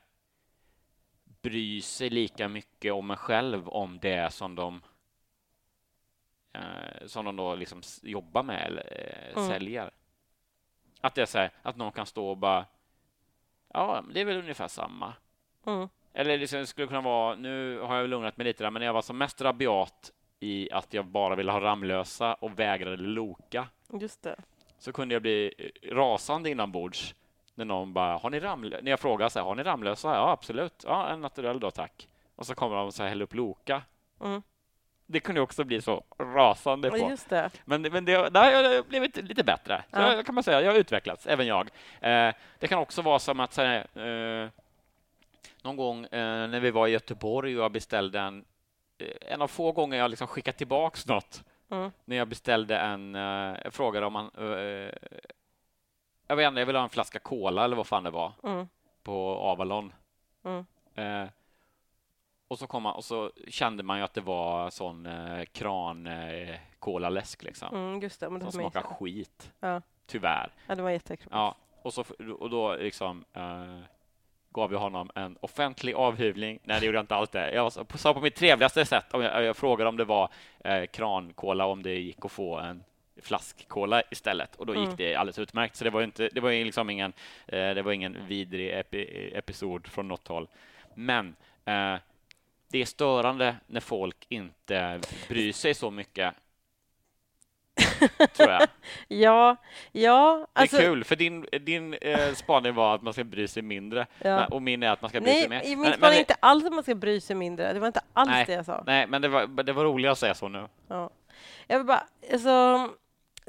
bryr sig lika mycket om en själv om det som de eh, som de då liksom jobbar med eller eh, Mm. säljer. Att det är så här, att någon kan stå och bara ja, det är väl ungefär samma. Mm. Eller liksom, det skulle kunna vara, nu har jag lugnat mig lite där, men när jag var som mest rabiat i att jag bara ville ha Ramlösa och vägrade Loka Just det. så kunde jag bli eh, rasande inombords när någon bara, har ni ramlösa? När jag frågar så här, har ni Ramlösa? Ja, absolut. Ja, en naturell då, tack. Och så kommer de och så här, häller upp Loka. Mm. Det kunde också bli så rasande på. Just det. Men, men det, där har blivit lite bättre. Så Ja. kan man säga, jag har utvecklats, även jag. Eh, det kan också vara som att säga, eh, någon gång eh, när vi var i Göteborg och jag beställde en, eh, en av få gånger jag liksom skickat tillbaks något, Mm. när jag beställde en, eh, jag frågade om man, eh, jag vet inte, jag ville ha en flaska cola eller vad fan det var Mm. på Avalon. Mm. Eh, och så kom man och så kände man ju att det var sån eh, kran eh, läsk liksom Mm, just det. Men det som smakar skit. Ja. Tyvärr. Ja, det var jätteäckligt. Ja, och, så, och då liksom eh, gav jag honom en offentlig avhyvling. Nej, det gjorde jag inte alls det. Jag sa- sa på mitt trevligaste sätt, om jag, jag frågade om det var eh, krankola, om det gick att få en flaskkola istället och då gick Mm. det alldeles utmärkt. Så det var inte, det var liksom ingen, eh, det var ingen vidrig epi, episod från något håll. Men eh, det är störande när folk inte bryr sig så mycket. tror jag. Ja, ja. Det är Alltså, kul, för din, din eh, spaning var att man ska bry sig mindre Ja. och min är att man ska bry nej, sig mer. min Men- spaning men är inte alls att man ska bry sig mindre. Det var inte alls Nej. det jag sa. Nej, men det var, det var roligt att säga så nu. Ja. Jag vill bara, alltså,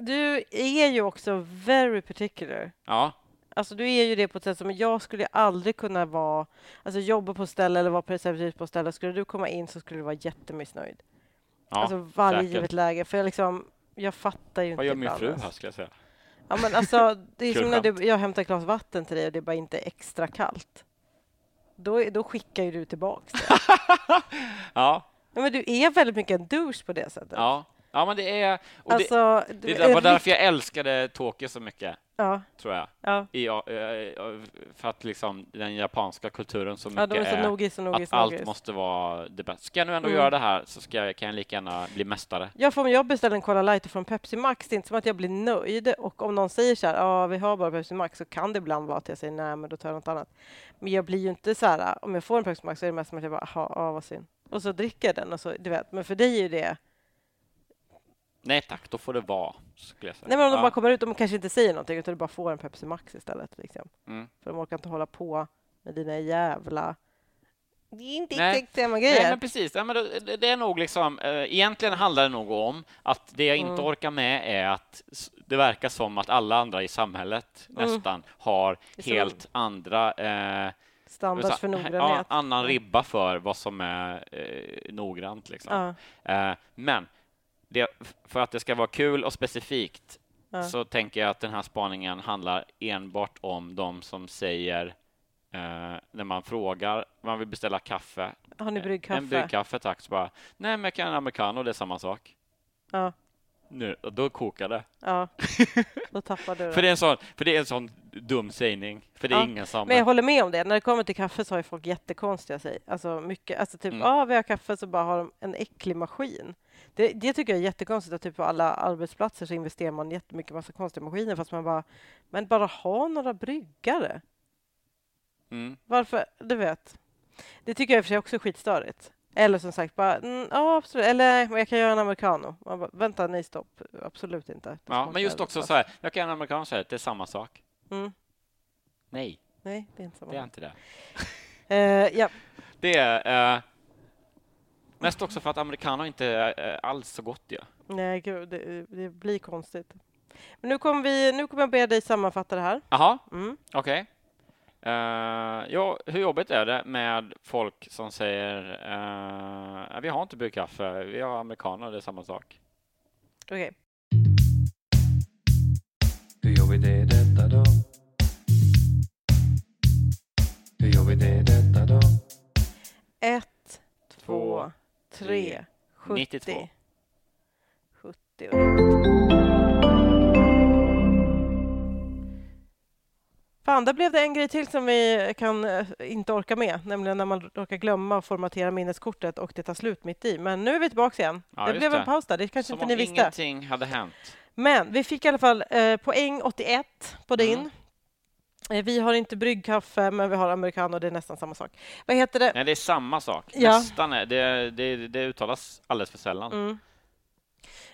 du är ju också very particular. Ja, Alltså du är ju det på ett sätt som jag skulle aldrig kunna vara, alltså jobba på ett ställe eller vara receptionist på ett ställe. Skulle du komma in så skulle du vara jättemissnöjd. ja alltså varje säkert. givet läge. För jag liksom, jag fattar ju Vad inte gör min fru här, ska jag säga? Ja men alltså, det är som när du, jag hämtar ett glas vatten till dig och det är bara inte extra kallt. Då, då skickar ju du tillbaks det. Ja, ja, men du är väldigt mycket en douche på det sättet. ja. Ja, men det är... Och alltså, det, det är var därför jag älskade Tokyo så mycket, Ja, tror jag. ja. I, ja, eh, för att liksom den japanska kulturen så ja, mycket är så är nogis nogis. att allt nogis. måste vara det bästa. Ska jag nu ändå Mm. göra det här så ska jag, kan jag lika gärna bli mästare. Ja, för om jag beställer en Cola Light från Pepsi Max, det är inte som att jag blir nöjd. Och om någon säger så här, ja, vi har bara Pepsi Max, så kan det ibland vara att jag säger nej, men då tar jag något annat. Men jag blir ju inte så här, om jag får en Pepsi Max så är det mest som att jag bara, ja, vad synd. Och så dricker jag den och så, du vet. Men för dig är ju det, Nej tack, då får det vara, skulle jag säga. nej men om de Ja. bara kommer ut, de kanske inte säger någonting, utan du bara får en Pepsi Max istället. Liksom. Mm. För de orkar inte hålla på med dina jävla... Det är inte Nej. exakt samma Nej, grejer. men precis. Ja, men det, det- är nog liksom, eh, egentligen handlar det nog om att det jag inte Mm. orkar med är att det verkar som att alla andra i samhället Mm. nästan har helt andra eh, Standards för ja, noggrannhet. annan ribba för vad som är eh, noggrant. Liksom. Ja, Eh, men det, för att det ska vara kul och specifikt ja. så tänker jag att den här spaningen handlar enbart om de som säger eh, när man frågar, man vill beställa kaffe, Har ni bryggkaffe? en bryggkaffe tack, så bara, nej men jag kan en americano, det är samma sak. Ja, Nu, då kokar det. ja. Då tappar du det. För det är en sån, för det är en sån dum sägning, för det är Ja, ingen som... Men jag håller med om det. När det kommer till kaffe så har ju folk jättekonstiga sig. Alltså mycket, alltså typ, ja Mm. ah, vi har kaffe så bara har de en äcklig maskin. Det, det tycker jag är jättekonstigt att typ på alla arbetsplatser så investerar man jättemycket massa konstiga maskiner fast man bara, men bara ha några bryggare. Mm. Varför? Du vet. Det tycker jag i och för sig också är skitstörigt. Eller som sagt bara, mm, ja absolut, eller jag kan göra en americano. Man bara, Vänta, nej stopp, absolut inte. Ja, men just också så. så här, jag kan en amerikan säga att det är samma sak. Mm, Nej, nej, det är inte samma. det är inte det. Eh, ja, Det är eh, mest också för att americano inte är alls så gott ju. Nej, gud, det, det blir konstigt. Men nu kommer, vi, nu kommer jag be dig sammanfatta det här. Jaha, Mm. okej. Eh, ja, hur jobbigt är det med folk som säger eh, vi har inte bryggkaffe, vi har americano, det är samma sak. Okej. Hur gör vi det detta då? Hur vi det detta då? Ett, Två, två, tre, 70. 92. 70 och 90. Fan, där blev det en grej till som vi kan eh, inte orka med, nämligen när man råkar glömma att formatera minneskortet och det tar slut mitt i. Men nu är vi tillbaka igen. Ja, det blev en det. paus där, det kanske Som inte om ni visste. ingenting hade hänt. Men vi fick i alla fall eh, poäng 81 på din. Mm. Eh, vi har inte bryggkaffe, men vi har americano. Det är nästan samma sak. Vad heter det? Nej, det är samma sak. Ja. Nästan. Är, det, det, det uttalas alldeles för sällan. Mm.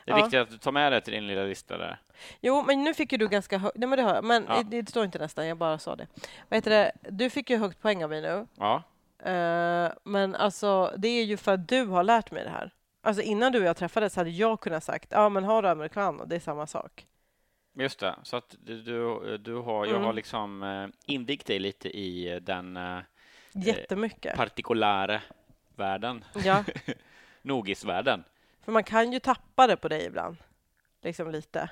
Det är Ja. viktigt att du tar med det till din lilla lista där. Jo, men nu fick ju du ganska högt... Nej, men det har jag. Men Ja. det, står inte nästan, jag bara sa det. Vad heter det? Du fick ju högt poäng av mig nu. Ja, Eh, men alltså, det är ju för att du har lärt mig det här. Alltså innan du och jag träffades hade jag kunnat sagt, ja men har du americano, det är samma sak. Just det. Så att du, du, har, jag Mm. har liksom eh, invigt dig lite i den eh, Jättemycket. partikulära världen, Ja, nogisvärlden. för man kan ju tappa det på dig ibland. Liksom lite.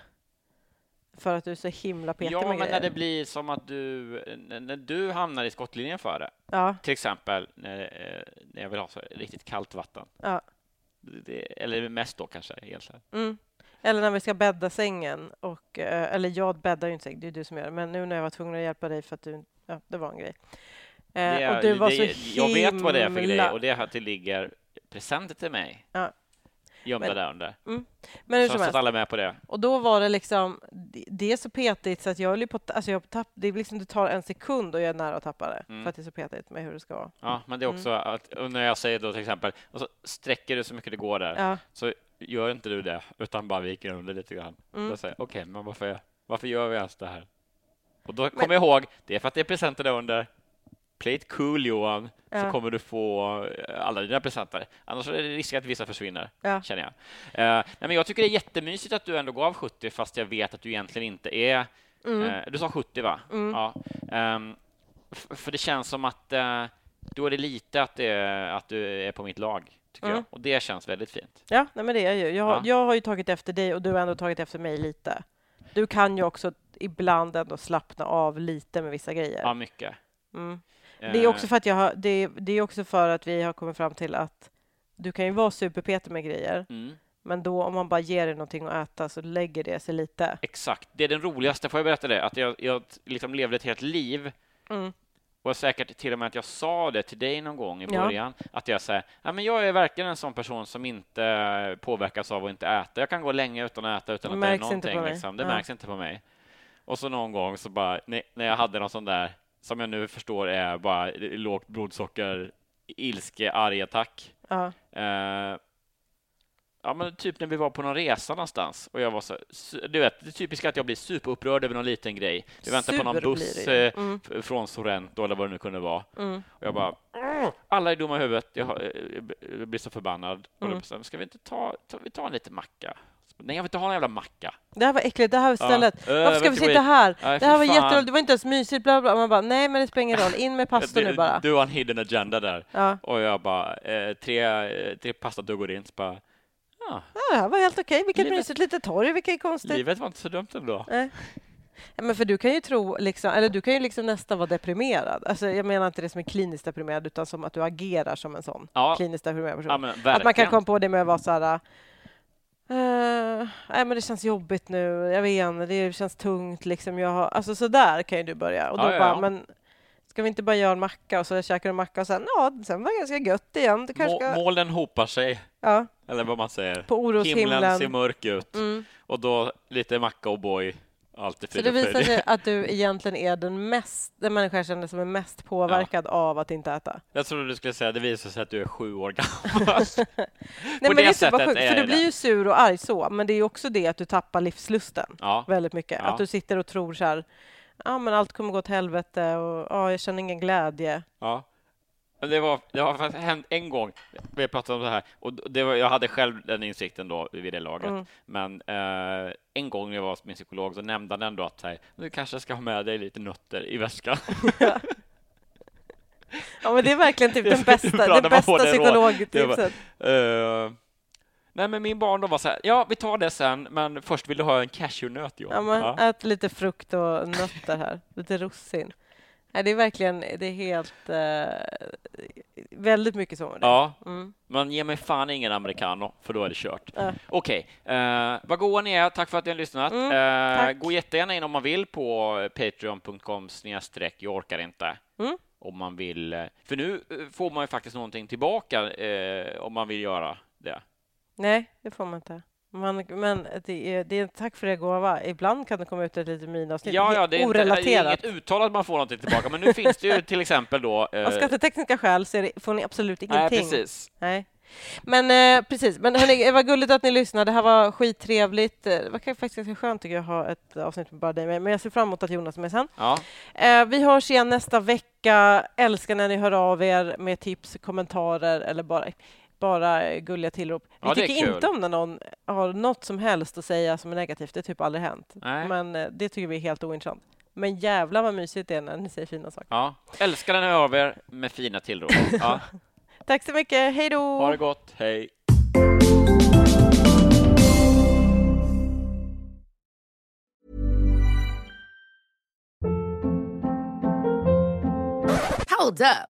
För att du är så himla petig Ja, med men grejer. när det blir som att du, när du hamnar i skottlinjen för det, Ja, till exempel när, eh, när jag vill ha så riktigt kallt vatten, ja. det, eller mest då kanske egentligen. Mm. Eller när vi ska bädda sängen. Och, eh, eller jag bäddar ju inte säng, det är du som gör det. Men nu när jag var tvungen att hjälpa dig för att du... Ja, det var en grej. Eh, är- och du var så Jag vet vad det är för grej himla- och det är att det ligger presenter till mig. gömda Men- där under. Men hur Så, som att helst. alla med på det. Och då var det liksom, det- är så petigt så att jag höll på att- alltså jag tapp, det är liksom, det tar en sekund och jag är nära att tappa det. Mm. För att det är så petigt med hur det ska vara. Ja, men det är också att och när jag säger då till exempel, och så sträcker du så mycket det går där, Ja. så gör inte du det, utan bara viker under lite grann. Mm. Då säger jag, okej, men varför, varför gör vi ens det här? Och då kommer jag ihåg, det är för att det är presenter där under. Play it cool Johan, så Ja. kommer du få eh, alla dina presenter. Annars är det risk att vissa försvinner, Ja. känner jag. Eh, nej, men jag tycker det är jättemysigt att du ändå gav 70, fast jag vet att du egentligen inte är... Mm. Eh, du sa 70, va? Ja. Ehm, f- för det känns som att eh, då är det lite att, det, att du är på mitt lag, tycker Mm. jag. Och det känns väldigt fint. Ja, nej men det är jag ju. Jag, har- Ja. jag har ju tagit efter dig och du har ändå tagit efter mig lite. Du kan ju också ibland ändå slappna av lite med vissa grejer. Ja, mycket. Mm. Eh, Det är också för att jag har, det, det är också för att vi har kommit fram till att du kan ju vara superpetig med grejer, Mm. men då om man bara ger dig någonting att äta så lägger det sig lite. Exakt. Det är den roligaste, får jag berätta det? Att jag, jag liksom levde ett helt liv Mm. Och säkert till och med att jag sa det till dig någon gång i Ja. början, att jag säger, ja, men jag är verkligen en sån person som inte påverkas av att inte äta. Jag kan gå länge utan att äta utan Det att det är någonting. på mig. Liksom. Det Ja. märks inte på mig. Och så någon gång så bara, när, när jag hade någon sån där, som jag nu förstår är bara lågt blodsocker, ilske, arg attack. Ja. Eh, ja, men typ när vi var på någon resa någonstans och jag var så, du vet, det är typiskt att jag blir superupprörd över någon liten grej. Vi väntar på någon Sur buss eh, Mm. från Sorrento eller vad det nu kunde vara. Mm. Och jag bara, "Åh, alla är dumma i huvudet. Jag, eh, jag blir så förbannad. Och Mm. då bestämde jag, ska vi inte ta, ta, vi tar en liten macka? Nej, jag vill inte ha en jävla macka. Det här var äckligt, det här var stället. Ja. Varför ska vi sitta här? Nej, det här var jätteroligt, det var inte ens mysigt, bla bla. Man bara, nej men det spelar ingen roll, in med pasta nu bara. du har en hidden agenda där. Ja. Och jag bara, eh, tre, eh, tre pastatuggor in, så bara, ja, Ja, det var helt okej, vilket Livet- mysigt litet torg, vilket konstigt. livet var inte så dumt ändå. Nej. Ja, men för du kan ju tro, liksom, eller du kan ju liksom nästan vara deprimerad. Alltså, jag menar inte det som är kliniskt deprimerad, utan som att du agerar som en sån Ja. kliniskt deprimerad person. Ja, att man kan komma på det med att vara så här... Uh, nej, men det känns jobbigt nu. Jag vet inte, det känns tungt. Liksom. Jag har, alltså så där kan ju du börja. Och då Ja, bara, men ska vi inte bara göra en macka och så käkar du en macka och sen, ja, sen var det ganska gött igen. Du kanske Må- ska, Molnen hopar sig, ja, eller vad man säger. på oroshimlen. Himlen ser mörk ut. Mm. Och då lite macka och boy. Allt är Så det visar sig att du egentligen är den, mest, den människa jag känner som är mest påverkad av att inte äta. Jag trodde du skulle säga att det visar sig att du är sju år gammal. Nej, men det det är sättet är för du det. blir ju sur och arg så, men det är ju också det att du tappar livslusten ja. väldigt mycket. Ja. Att du sitter och tror så här, ja men allt kommer gå åt helvete och ja, jag känner ingen glädje. ja. Det, var, det har faktiskt hänt en gång, vi pratat om det här, och det var, jag hade själv den insikten då vid det laget, Mm. men eh, en gång när jag var hos min psykolog så nämnde han ändå att här, du kanske ska ha med dig lite nötter i väskan. Ja, men det är verkligen typ den bästa, det bästa psykologtipset. Eh, nej, men min barndom var så här, ja, vi tar det sen, men först vill du ha en cashewnöt, Johan. Ja, men Ja. Ät lite frukt och nötter här, lite russin. Det är verkligen, det är helt, eh, väldigt mycket så. ja, Mm. men ge mig fan ingen americano, för då är det kört. Ja. Okej, eh, vad goa ni är. Tack för att ni har lyssnat. Mm, eh, gå jättegärna in om man vill på patreon.com snedstreck jag orkar inte. Mm. Om man vill, eh, för nu eh, får man ju faktiskt någonting tillbaka eh, om man vill göra det. Nej, det får man inte. Man, men det är, det är tack för det gåva. Ibland kan det komma ut ett litet minavsnitt. Ja, ja, det är, inte, det är orelaterat. inget uttalat man får någonting tillbaka, men nu finns det ju till exempel då... eh, Av skattetekniska skäl så det, får ni absolut nej, ingenting. precis. Nej. Men eh, precis, men hörni, det var gulligt att ni lyssnade. Det här var skittrevligt. Eh, Det var faktiskt ganska skönt tycker jag att ha ett avsnitt med bara dig med. Men jag ser fram emot att Jonas är med sen. Ja, Eh, vi hörs igen nästa vecka. Älskar när ni hör av er med tips, kommentarer eller bara, bara gulliga tillrop. Vi Ja, det är tycker inte om när någon har något som helst att säga som är negativt. Det har typ aldrig hänt. Nej. Men eh, det tycker vi är helt ointressant. Men jävlar vad mysigt det är när ni säger fina saker. ja. Älskar den hör av er med fina tillrop. Ja. Tack så mycket. Hej då! Ha det gott, hej. Hold up.